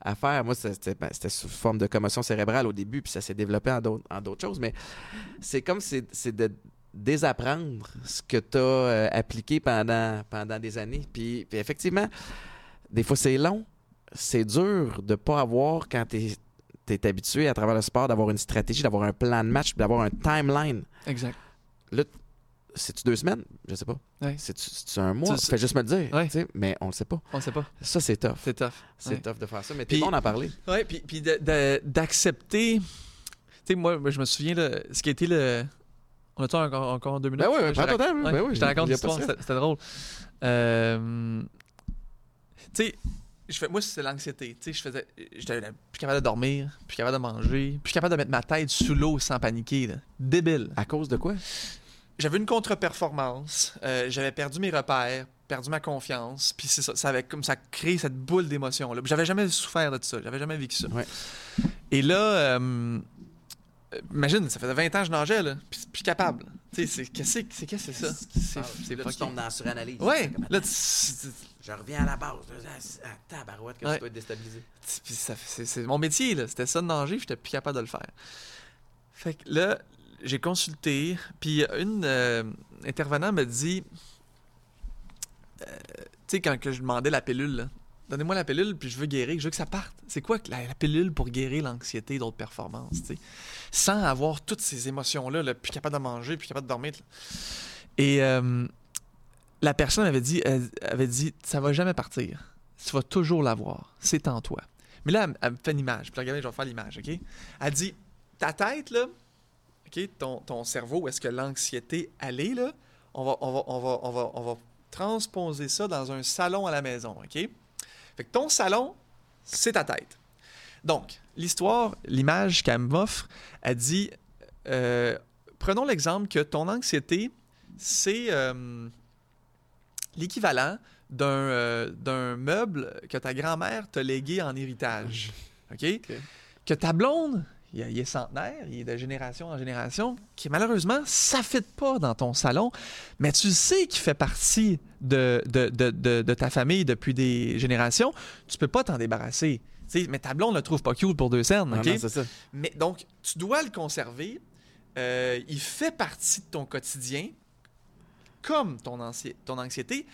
à faire. Moi, c'était, ben, c'était sous forme de commotion cérébrale au début, puis ça s'est développé en d'autres, choses. Mais c'est comme c'est, de désapprendre ce que tu as appliqué pendant, pendant des années. Puis, puis effectivement, des fois, c'est long. C'est dur de pas avoir, quand tu es, habitué à travers le sport, d'avoir une stratégie, d'avoir un plan de match, d'avoir un timeline. Exact. C'est-tu deux semaines? Je sais pas. Ouais. C'est-tu un mois? Fais juste me le dire. Ouais. Mais on le sait pas. On sait pas. Ça, c'est tough. C'est tough. C'est Ouais. tough de faire ça. Mais t'es Puis- bon d'en parler. Oui, puis, puis d'accepter. Tu sais, moi, moi, je me souviens, là, ce qui été le. On a-tu encore, encore deux minutes? Ben oui, prends ton temps, Ben oui, je te raconte l'histoire, c'était c'était drôle. Euh, tu sais, je fais, moi, c'est l'anxiété. Tu sais, je faisais. J'étais plus capable de dormir, plus capable de manger, plus capable de mettre ma tête sous l'eau sans paniquer. là. Débile. À cause de quoi? J'avais une contre-performance, euh, j'avais perdu mes repères, perdu ma confiance, puis c'est ça, ça avait comme ça créé cette boule d'émotions là. J'avais jamais souffert de ça, j'avais jamais vécu ça. Ouais. Et là, euh, euh, imagine, ça faisait 20 ans que je nageais là, puis plus capable. Tu sais, c'est qu'est-ce que c'est qu'est-ce que c'est ça? C'est c'est là, tu tombes dans la suranalyse. Ouais, là attends, tu- tu- Je reviens à la base. Ah, tabarouette, que Ouais. tu dois être déstabilisé. puis ça- c'est mon métier là, c'était ça de nager, puis j'étais plus capable de le faire. Fait que là, j'ai consulté, puis une euh, intervenant me dit, euh, tu sais, quand que je demandais la pilule, donnez-moi la pilule, puis je veux guérir, je veux que ça parte. C'est quoi la pilule pour guérir l'anxiété d'autres performances, tu sais? Sans avoir toutes ces émotions-là, là, plus capable de manger, plus capable de dormir. Et euh, la personne avait dit, elle avait dit, ça va jamais partir. Tu vas toujours l'avoir. C'est en toi. Mais là, elle, elle me fait une image. Puis regardez, je vais faire l'image, OK? Elle dit, ta tête, là, OK, ton, ton cerveau, où est-ce que l'anxiété, est, là, on va, on, va, on, va, on, va, on va transposer ça dans un salon à la maison, OK? Fait que ton salon, c'est ta tête. Donc, l'histoire, l'image qu'elle m'offre, elle dit, euh, prenons l'exemple que ton anxiété, c'est euh, l'équivalent d'un euh, d'un meuble que ta grand-mère t'a légué en héritage. OK? Que ta blonde, il, est- il est centenaire, il est de génération en génération, qui malheureusement, ça ne fit pas dans ton salon, mais tu sais qu'il fait partie de, de, de, de- de ta famille depuis des générations, tu peux pas t'en débarrasser. Mais ta blonde ne le trouve pas cute pour deux scènes. Non, OK? non, c'est ça. Mais donc, tu dois le conserver. Euh, il fait partie de ton quotidien, comme ton, anxi- ton anxiété.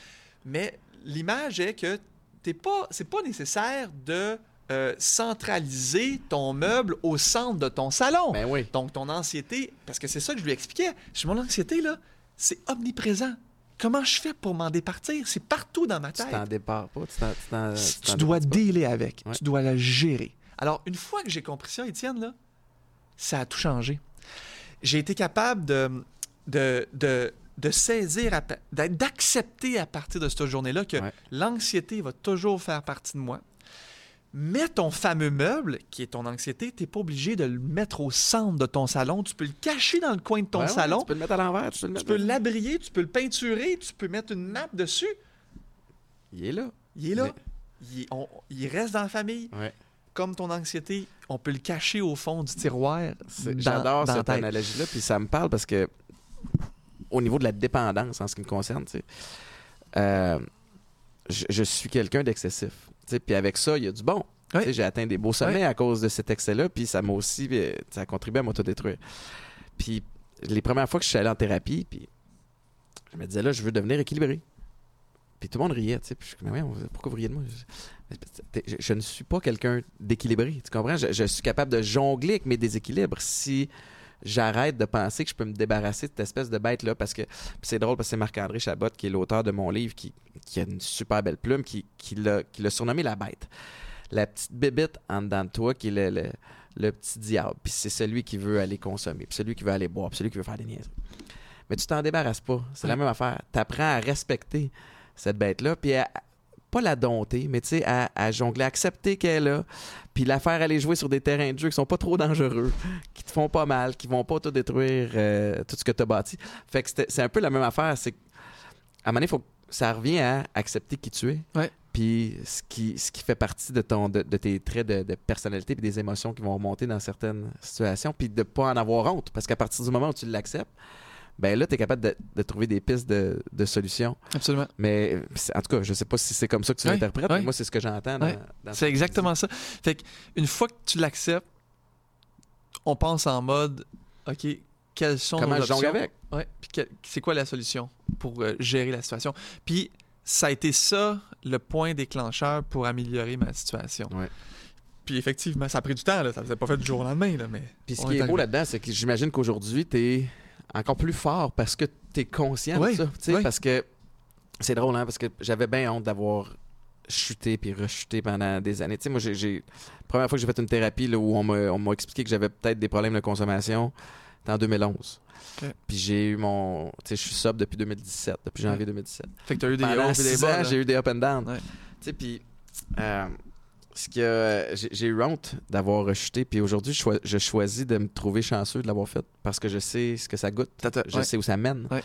Mais l'image est que t'es pas, c'est pas nécessaire de euh, centraliser ton meuble au centre de ton salon. Ben oui. Donc, ton anxiété, parce que c'est ça que je lui expliquais. Je dis, mon anxiété, là, c'est omniprésent. Comment je fais pour m'en départir? C'est partout dans ma Tu tête t'en pas. Tu, t'en- tu t'en- tu, dois pas. dealer avec. Ouais. Tu dois la gérer. Alors, une fois que j'ai compris ça, Étienne, là, ça a tout changé. J'ai été capable de, de, de, de saisir, d'accepter à partir de cette journée-là que Ouais. l'anxiété va toujours faire partie de moi. Mets ton fameux meuble, qui est ton anxiété, tu n'es pas obligé de le mettre au centre de ton salon. Tu peux le cacher dans le coin de ton Ouais, ouais, salon. tu peux le mettre à l'envers. Tu peux l'abrier, tu peux le peinturer, tu peux mettre une nappe dessus. Il est là. Il est là. Mais- Il, on- il reste dans la famille. Ouais. Comme ton anxiété, on peut le cacher au fond du tiroir. J'adore cette analogie-là, puis ça me parle parce que au niveau de la dépendance en ce qui me concerne, tu sais, euh, je, je suis quelqu'un d'excessif. Puis avec ça, il y a du bon. J'ai atteint des beaux sommets à cause de cet excès-là, puis ça m'a aussi euh, ça a contribué à m'autodétruire. Puis les premières fois que je suis allé en thérapie, puis je me disais là, je veux devenir équilibré. Puis tout le monde riait, tu sais. Puis je Mais voyons, pourquoi vous riez de moi? Je, je- je ne suis pas quelqu'un d'équilibré, tu comprends? Je, je suis capable de jongler avec mes déséquilibres si j'arrête de penser que je peux me débarrasser de cette espèce de bête-là. Parce que c'est drôle parce que c'est Marc-André Chabot, qui est l'auteur de mon livre, qui, qui a une super belle plume, qui, qui l'a surnommé la bête. La petite bébite en dedans de toi, qui est le, le- le petit diable. Puis c'est celui qui veut aller consommer, puis celui qui veut aller boire, puis celui qui veut faire des niaiseries. Mais tu t'en débarrasses pas. C'est la même affaire. Tu apprends à respecter cette bête-là, puis à, pas la dompter, mais tu sais, à, à jongler, à accepter qu'elle est là, puis la faire aller jouer sur des terrains de jeu qui sont pas trop dangereux, qui te font pas mal, qui vont pas te détruire euh, tout ce que tu as bâti. Fait que c'est un peu la même affaire. C'est à un moment donné, faut, ça revient à accepter qui tu es. Ouais. Puis ce qui, ce qui fait partie de, ton, de, de tes traits de, de personnalité puis des émotions qui vont remonter dans certaines situations, puis de pas en avoir honte. Parce qu'à partir du moment où tu l'acceptes, ben là, tu es capable de, de trouver des pistes de, de solutions. Absolument. Mais en tout cas, je sais pas si c'est comme ça que tu l'interprètes, mais moi, c'est ce que j'entends. dans- Ouais. dans ce C'est exactement ça. Fait que une fois que tu l'acceptes, on pense en mode OK, quelles sont. Comment nos je options? avec? Ouais, puis c'est quoi la solution pour euh, gérer la situation? Puis ça a été ça le point déclencheur pour améliorer ma situation. Ouais. Puis effectivement, ça a pris du temps, là. ça ne s'est pas fait du jour au lendemain, là, mais. Puis ce qui est beau là-dedans, c'est que j'imagine qu'aujourd'hui, tu es encore plus fort parce que tu es conscient Oui, de ça. Tu sais, oui. Parce que c'est drôle, hein, parce que j'avais bien honte d'avoir chuté puis rechuté pendant des années. Tu sais, moi, j'ai, première fois que j'ai fait une thérapie là, où on m'a, on m'a expliqué que j'avais peut-être des problèmes de consommation, c'était en 2011. Ok. Puis j'ai eu mon. Tu sais, je suis sobre depuis 2017, depuis janvier Ouais. 2017. Fait que tu as eu des hauts et des bas. j'ai eu des up and down. Ouais. Tu sais, puis euh, ce que j'ai j'ai eu honte d'avoir rechuté, puis aujourd'hui, je, choi- je choisis de me trouver chanceux de l'avoir fait parce que je sais ce que ça goûte, je ouais. sais où ça mène. Ouais.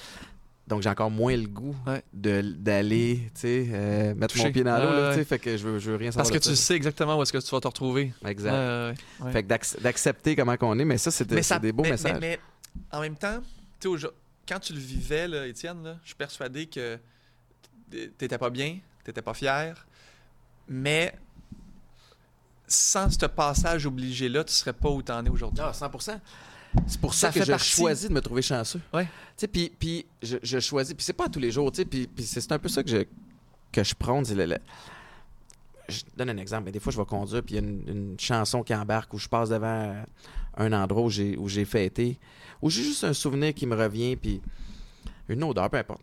Donc j'ai encore moins le goût Ouais. d'aller, euh, mettre mon pied dans l'eau, fait que je veux, je veux rien Parce savoir que de tu sais exactement où est-ce que tu vas te retrouver. Exact. Fait que d'acc- d'accepter comment qu'on est, mais ça, c'est de- des beaux mais- messages. Mais, mais en même temps, quand tu le vivais, là, Étienne, là, je suis persuadé que t'étais pas bien, t'étais pas fier, mais sans ce passage obligé-là, tu serais pas où t'en es aujourd'hui. Ah, 100 C'est pour ça, Ça que je partie. choisis de me trouver chanceux. Ouais. Tu sais, puis, puis je, je choisis. Puis c'est pas tous les jours, tu sais. Puis, puis c'est un peu ça que je, que je prône. le- le- Je donne un exemple. Mais des fois, je vais conduire, puis il y a une, une chanson qui embarque où je passe devant un endroit où j'ai, où j'ai fêté, où j'ai juste un souvenir qui me revient, puis une odeur, peu importe.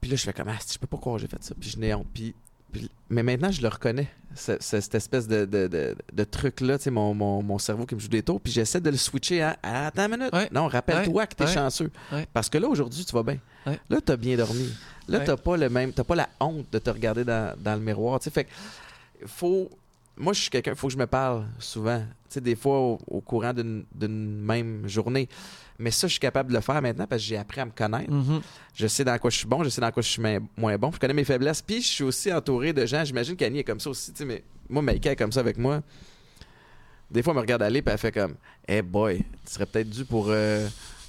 Puis là, je fais comme, ah, je peux pas croire que j'ai fait ça. Puis je n'ai honte. Puis, Puis- mais maintenant, je le reconnais, ce- ce- cette espèce de, de, de, de truc-là, tu sais, mon, mon, mon cerveau qui me joue des tours. Puis j'essaie de le switcher à, à, attends une minute. Ouais. Non, rappelle-toi que t'es Ouais. chanceux. Parce que là, aujourd'hui, tu vas bien. Là, t'as bien dormi. Là, Ouais. t'as pas le même, t'as pas la honte de te regarder dans, dans le miroir. Tu sais, fait que faut. Moi, je suis quelqu'un, il faut que je me parle souvent. Tu sais, des fois au, au courant d'une même journée. Mais ça, je suis capable de le faire maintenant parce que j'ai appris à me connaître. Mhm. Je sais dans quoi je suis bon, je sais dans quoi je suis moins- bon. Je connais mes faiblesses. Puis je suis aussi entouré de gens. J'imagine qu'Annie est comme ça aussi. tu sais, Mais moi, Maïka est comme ça avec moi. Des fois, elle me regarde aller puis elle fait comme Hey boy, tu serais peut-être dû pour euh,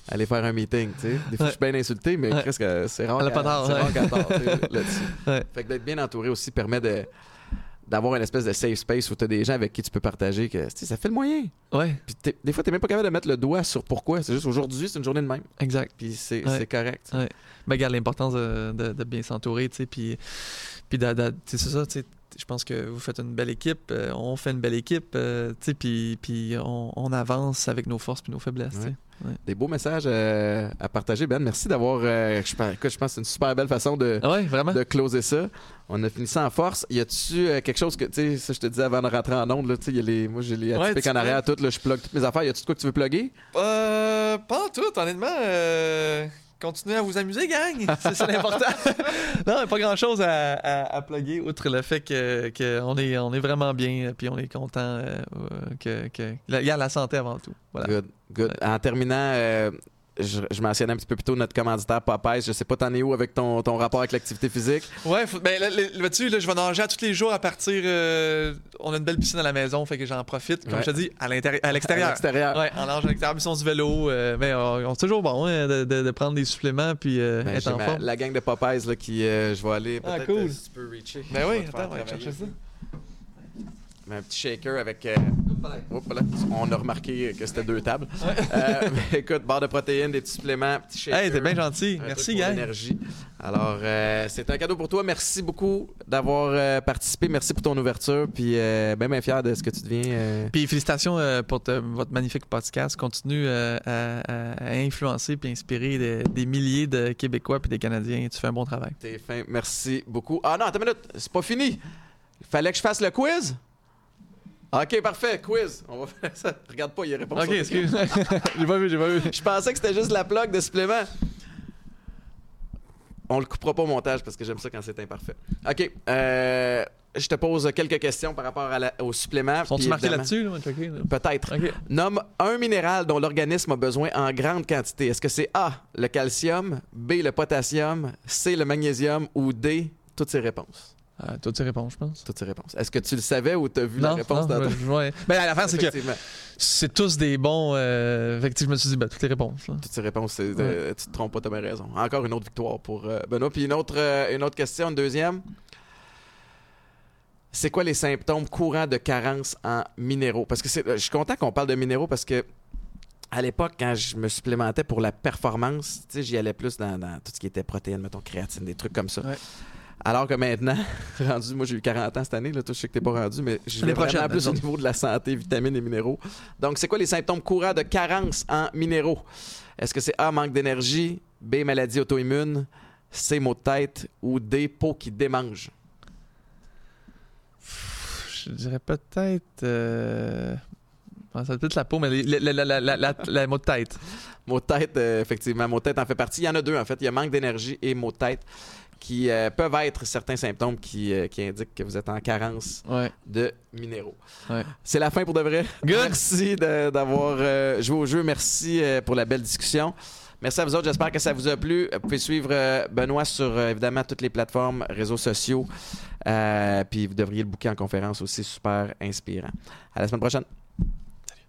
aller faire un meeting. tu sais. Des fois, je suis bien insulté, mais Ouais. presque c'est rare. Elle a pas c'est ouais. rare là-dessus. Fait que d'être bien entouré aussi permet de d'avoir une espèce de safe space où tu as des gens avec qui tu peux partager que ça fait le moyen. Ouais, Puis des fois, tu même pas capable de mettre le doigt sur pourquoi. C'est juste aujourd'hui, c'est une journée de même. exact. Puis c'est Ouais. correct. Ouais. Ben, regarde l'importance de, de- de bien s'entourer, tu sais, puis, puis c'est ça, tu sais, je pense que vous faites une belle équipe, euh, on fait une belle équipe, euh, tu sais, puis, puis on, on avance avec nos forces puis nos faiblesses, tu Des beaux messages euh, à partager, Ben. Merci d'avoir. euh, je, écoute, je pense que c'est une super belle façon de, Ah ouais, vraiment? de closer ça. On a fini ça en force. Y a-tu euh, quelque chose que, tu sais, ça je te disais avant de rentrer en onde, là, tu sais, y a les, moi j'ai les Ouais, atypiques tu en arrière, tout, là, je plug toutes mes affaires. Y a-tu de quoi que tu veux plugger? Euh, pas en tout, honnêtement. Continuez à vous amuser, gang. C'est ça l'important. non, pas grand chose à, à, à plugger, outre le fait que, que on, est, on est vraiment bien, puis on est content euh, euh, que, que. Il y a la santé avant tout. Voilà. Good, good. En terminant, euh, je, je mentionnais un petit peu plus tôt notre commanditaire Popeyes. Je sais pas, t'en es où avec ton, ton rapport avec l'activité physique? Ouais, faut- ben là, là, là-dessus, là, je vais nager à tous les jours à partir. euh, on a une belle piscine à la maison, fait que j'en profite, comme Ouais. je te dis, à l'intérieur, à À l'extérieur. l'extérieur. Ouais, en nage à l'extérieur, mission du vélo. euh, mais euh, c'est toujours bon hein, de, de- de prendre des suppléments puis euh, Ben, être en ma- forme. la gang de Popeyes là, qui euh, je vais aller Ah, cool. si tu peux reacher. Ben Je oui, attends, on va chercher ça. Un petit shaker avec. euh, Oups, là, on a remarqué que c'était deux tables. Euh, écoute, barre de protéines, des petits suppléments, petit shaker. Hey, t'es bien gentil. Merci, gars. l'énergie. Alors, euh, c'est un cadeau pour toi. Merci beaucoup d'avoir euh, participé. Merci pour ton ouverture. Puis, euh, ben, ben fier de ce que tu deviens. euh, Puis félicitations euh, pour te- votre magnifique podcast. Continue euh, à, influencer puis inspirer des, des milliers de Québécois puis des Canadiens. Tu fais un bon travail. T'es fin. Merci beaucoup. Ah non, attends une minute. C'est pas fini. Il fallait que je fasse le quiz? OK, parfait. Quiz. On va faire ça. Regarde pas, il y a réponse. Ok, excuse. j'ai pas vu, j'ai pas vu. Je pensais que c'était juste la plug de supplément. On le coupera pas au montage parce que j'aime ça quand c'est imparfait. OK. euh, je te pose quelques questions par rapport à la- au supplément. Sont-tu puis marqués là-dessus? Là? Là. Peut-être. Ok. Nomme un minéral dont l'organisme a besoin en grande quantité. Est-ce que c'est A, le calcium, B, le potassium, C, le magnésium ou D, toutes ces réponses? Ah, toutes ces réponses, je pense. Toutes ces réponses. Est-ce que tu le savais ou tu as vu la réponse non, dans ton... ouais. Ben, l'affaire, c'est que c'est tous des bons. Euh... Fait que je me suis dit, ben, toutes les réponses. Là. Toutes ces réponses, c'est, euh, tu te trompes pas, tu as bien raison. Encore une autre victoire pour euh, Benoît. Puis une autre, euh, une autre question, une deuxième. C'est quoi les symptômes courants de carence en minéraux? Parce que euh, je suis content qu'on parle de minéraux parce que à l'époque, quand je me supplémentais pour la performance, tu sais, j'y allais plus dans, dans tout ce qui était protéines, mettons créatine, des trucs comme ça. Ouais. Alors que maintenant, rendu, moi j'ai eu 40 ans cette année, là, toi je sais que t'es pas rendu, mais je vraiment prochaine, plus au niveau de la santé, vitamines et minéraux. Donc, c'est quoi les symptômes courants de carence en minéraux? Est-ce que c'est A, manque d'énergie, B, maladie auto-immune, C, maux de tête ou D, peau qui démange? Je dirais peut-être. Euh... ça peut être la peau, mais la mot de tête. Maux de tête, euh, effectivement, maux de tête en fait partie. Il y en a deux en fait. Il y a manque d'énergie et maux de tête qui euh, peuvent être certains symptômes qui, euh, qui, indiquent que vous êtes en carence de minéraux. C'est la fin pour de vrai. Merci d'avoir euh, joué au jeu. Merci pour la belle discussion. Merci à vous autres. J'espère que ça vous a plu. Vous pouvez suivre Benoît sur évidemment toutes les plateformes, réseaux sociaux. puis vous devriez le bouquer en conférence aussi. Super inspirant. À la semaine prochaine. Salut.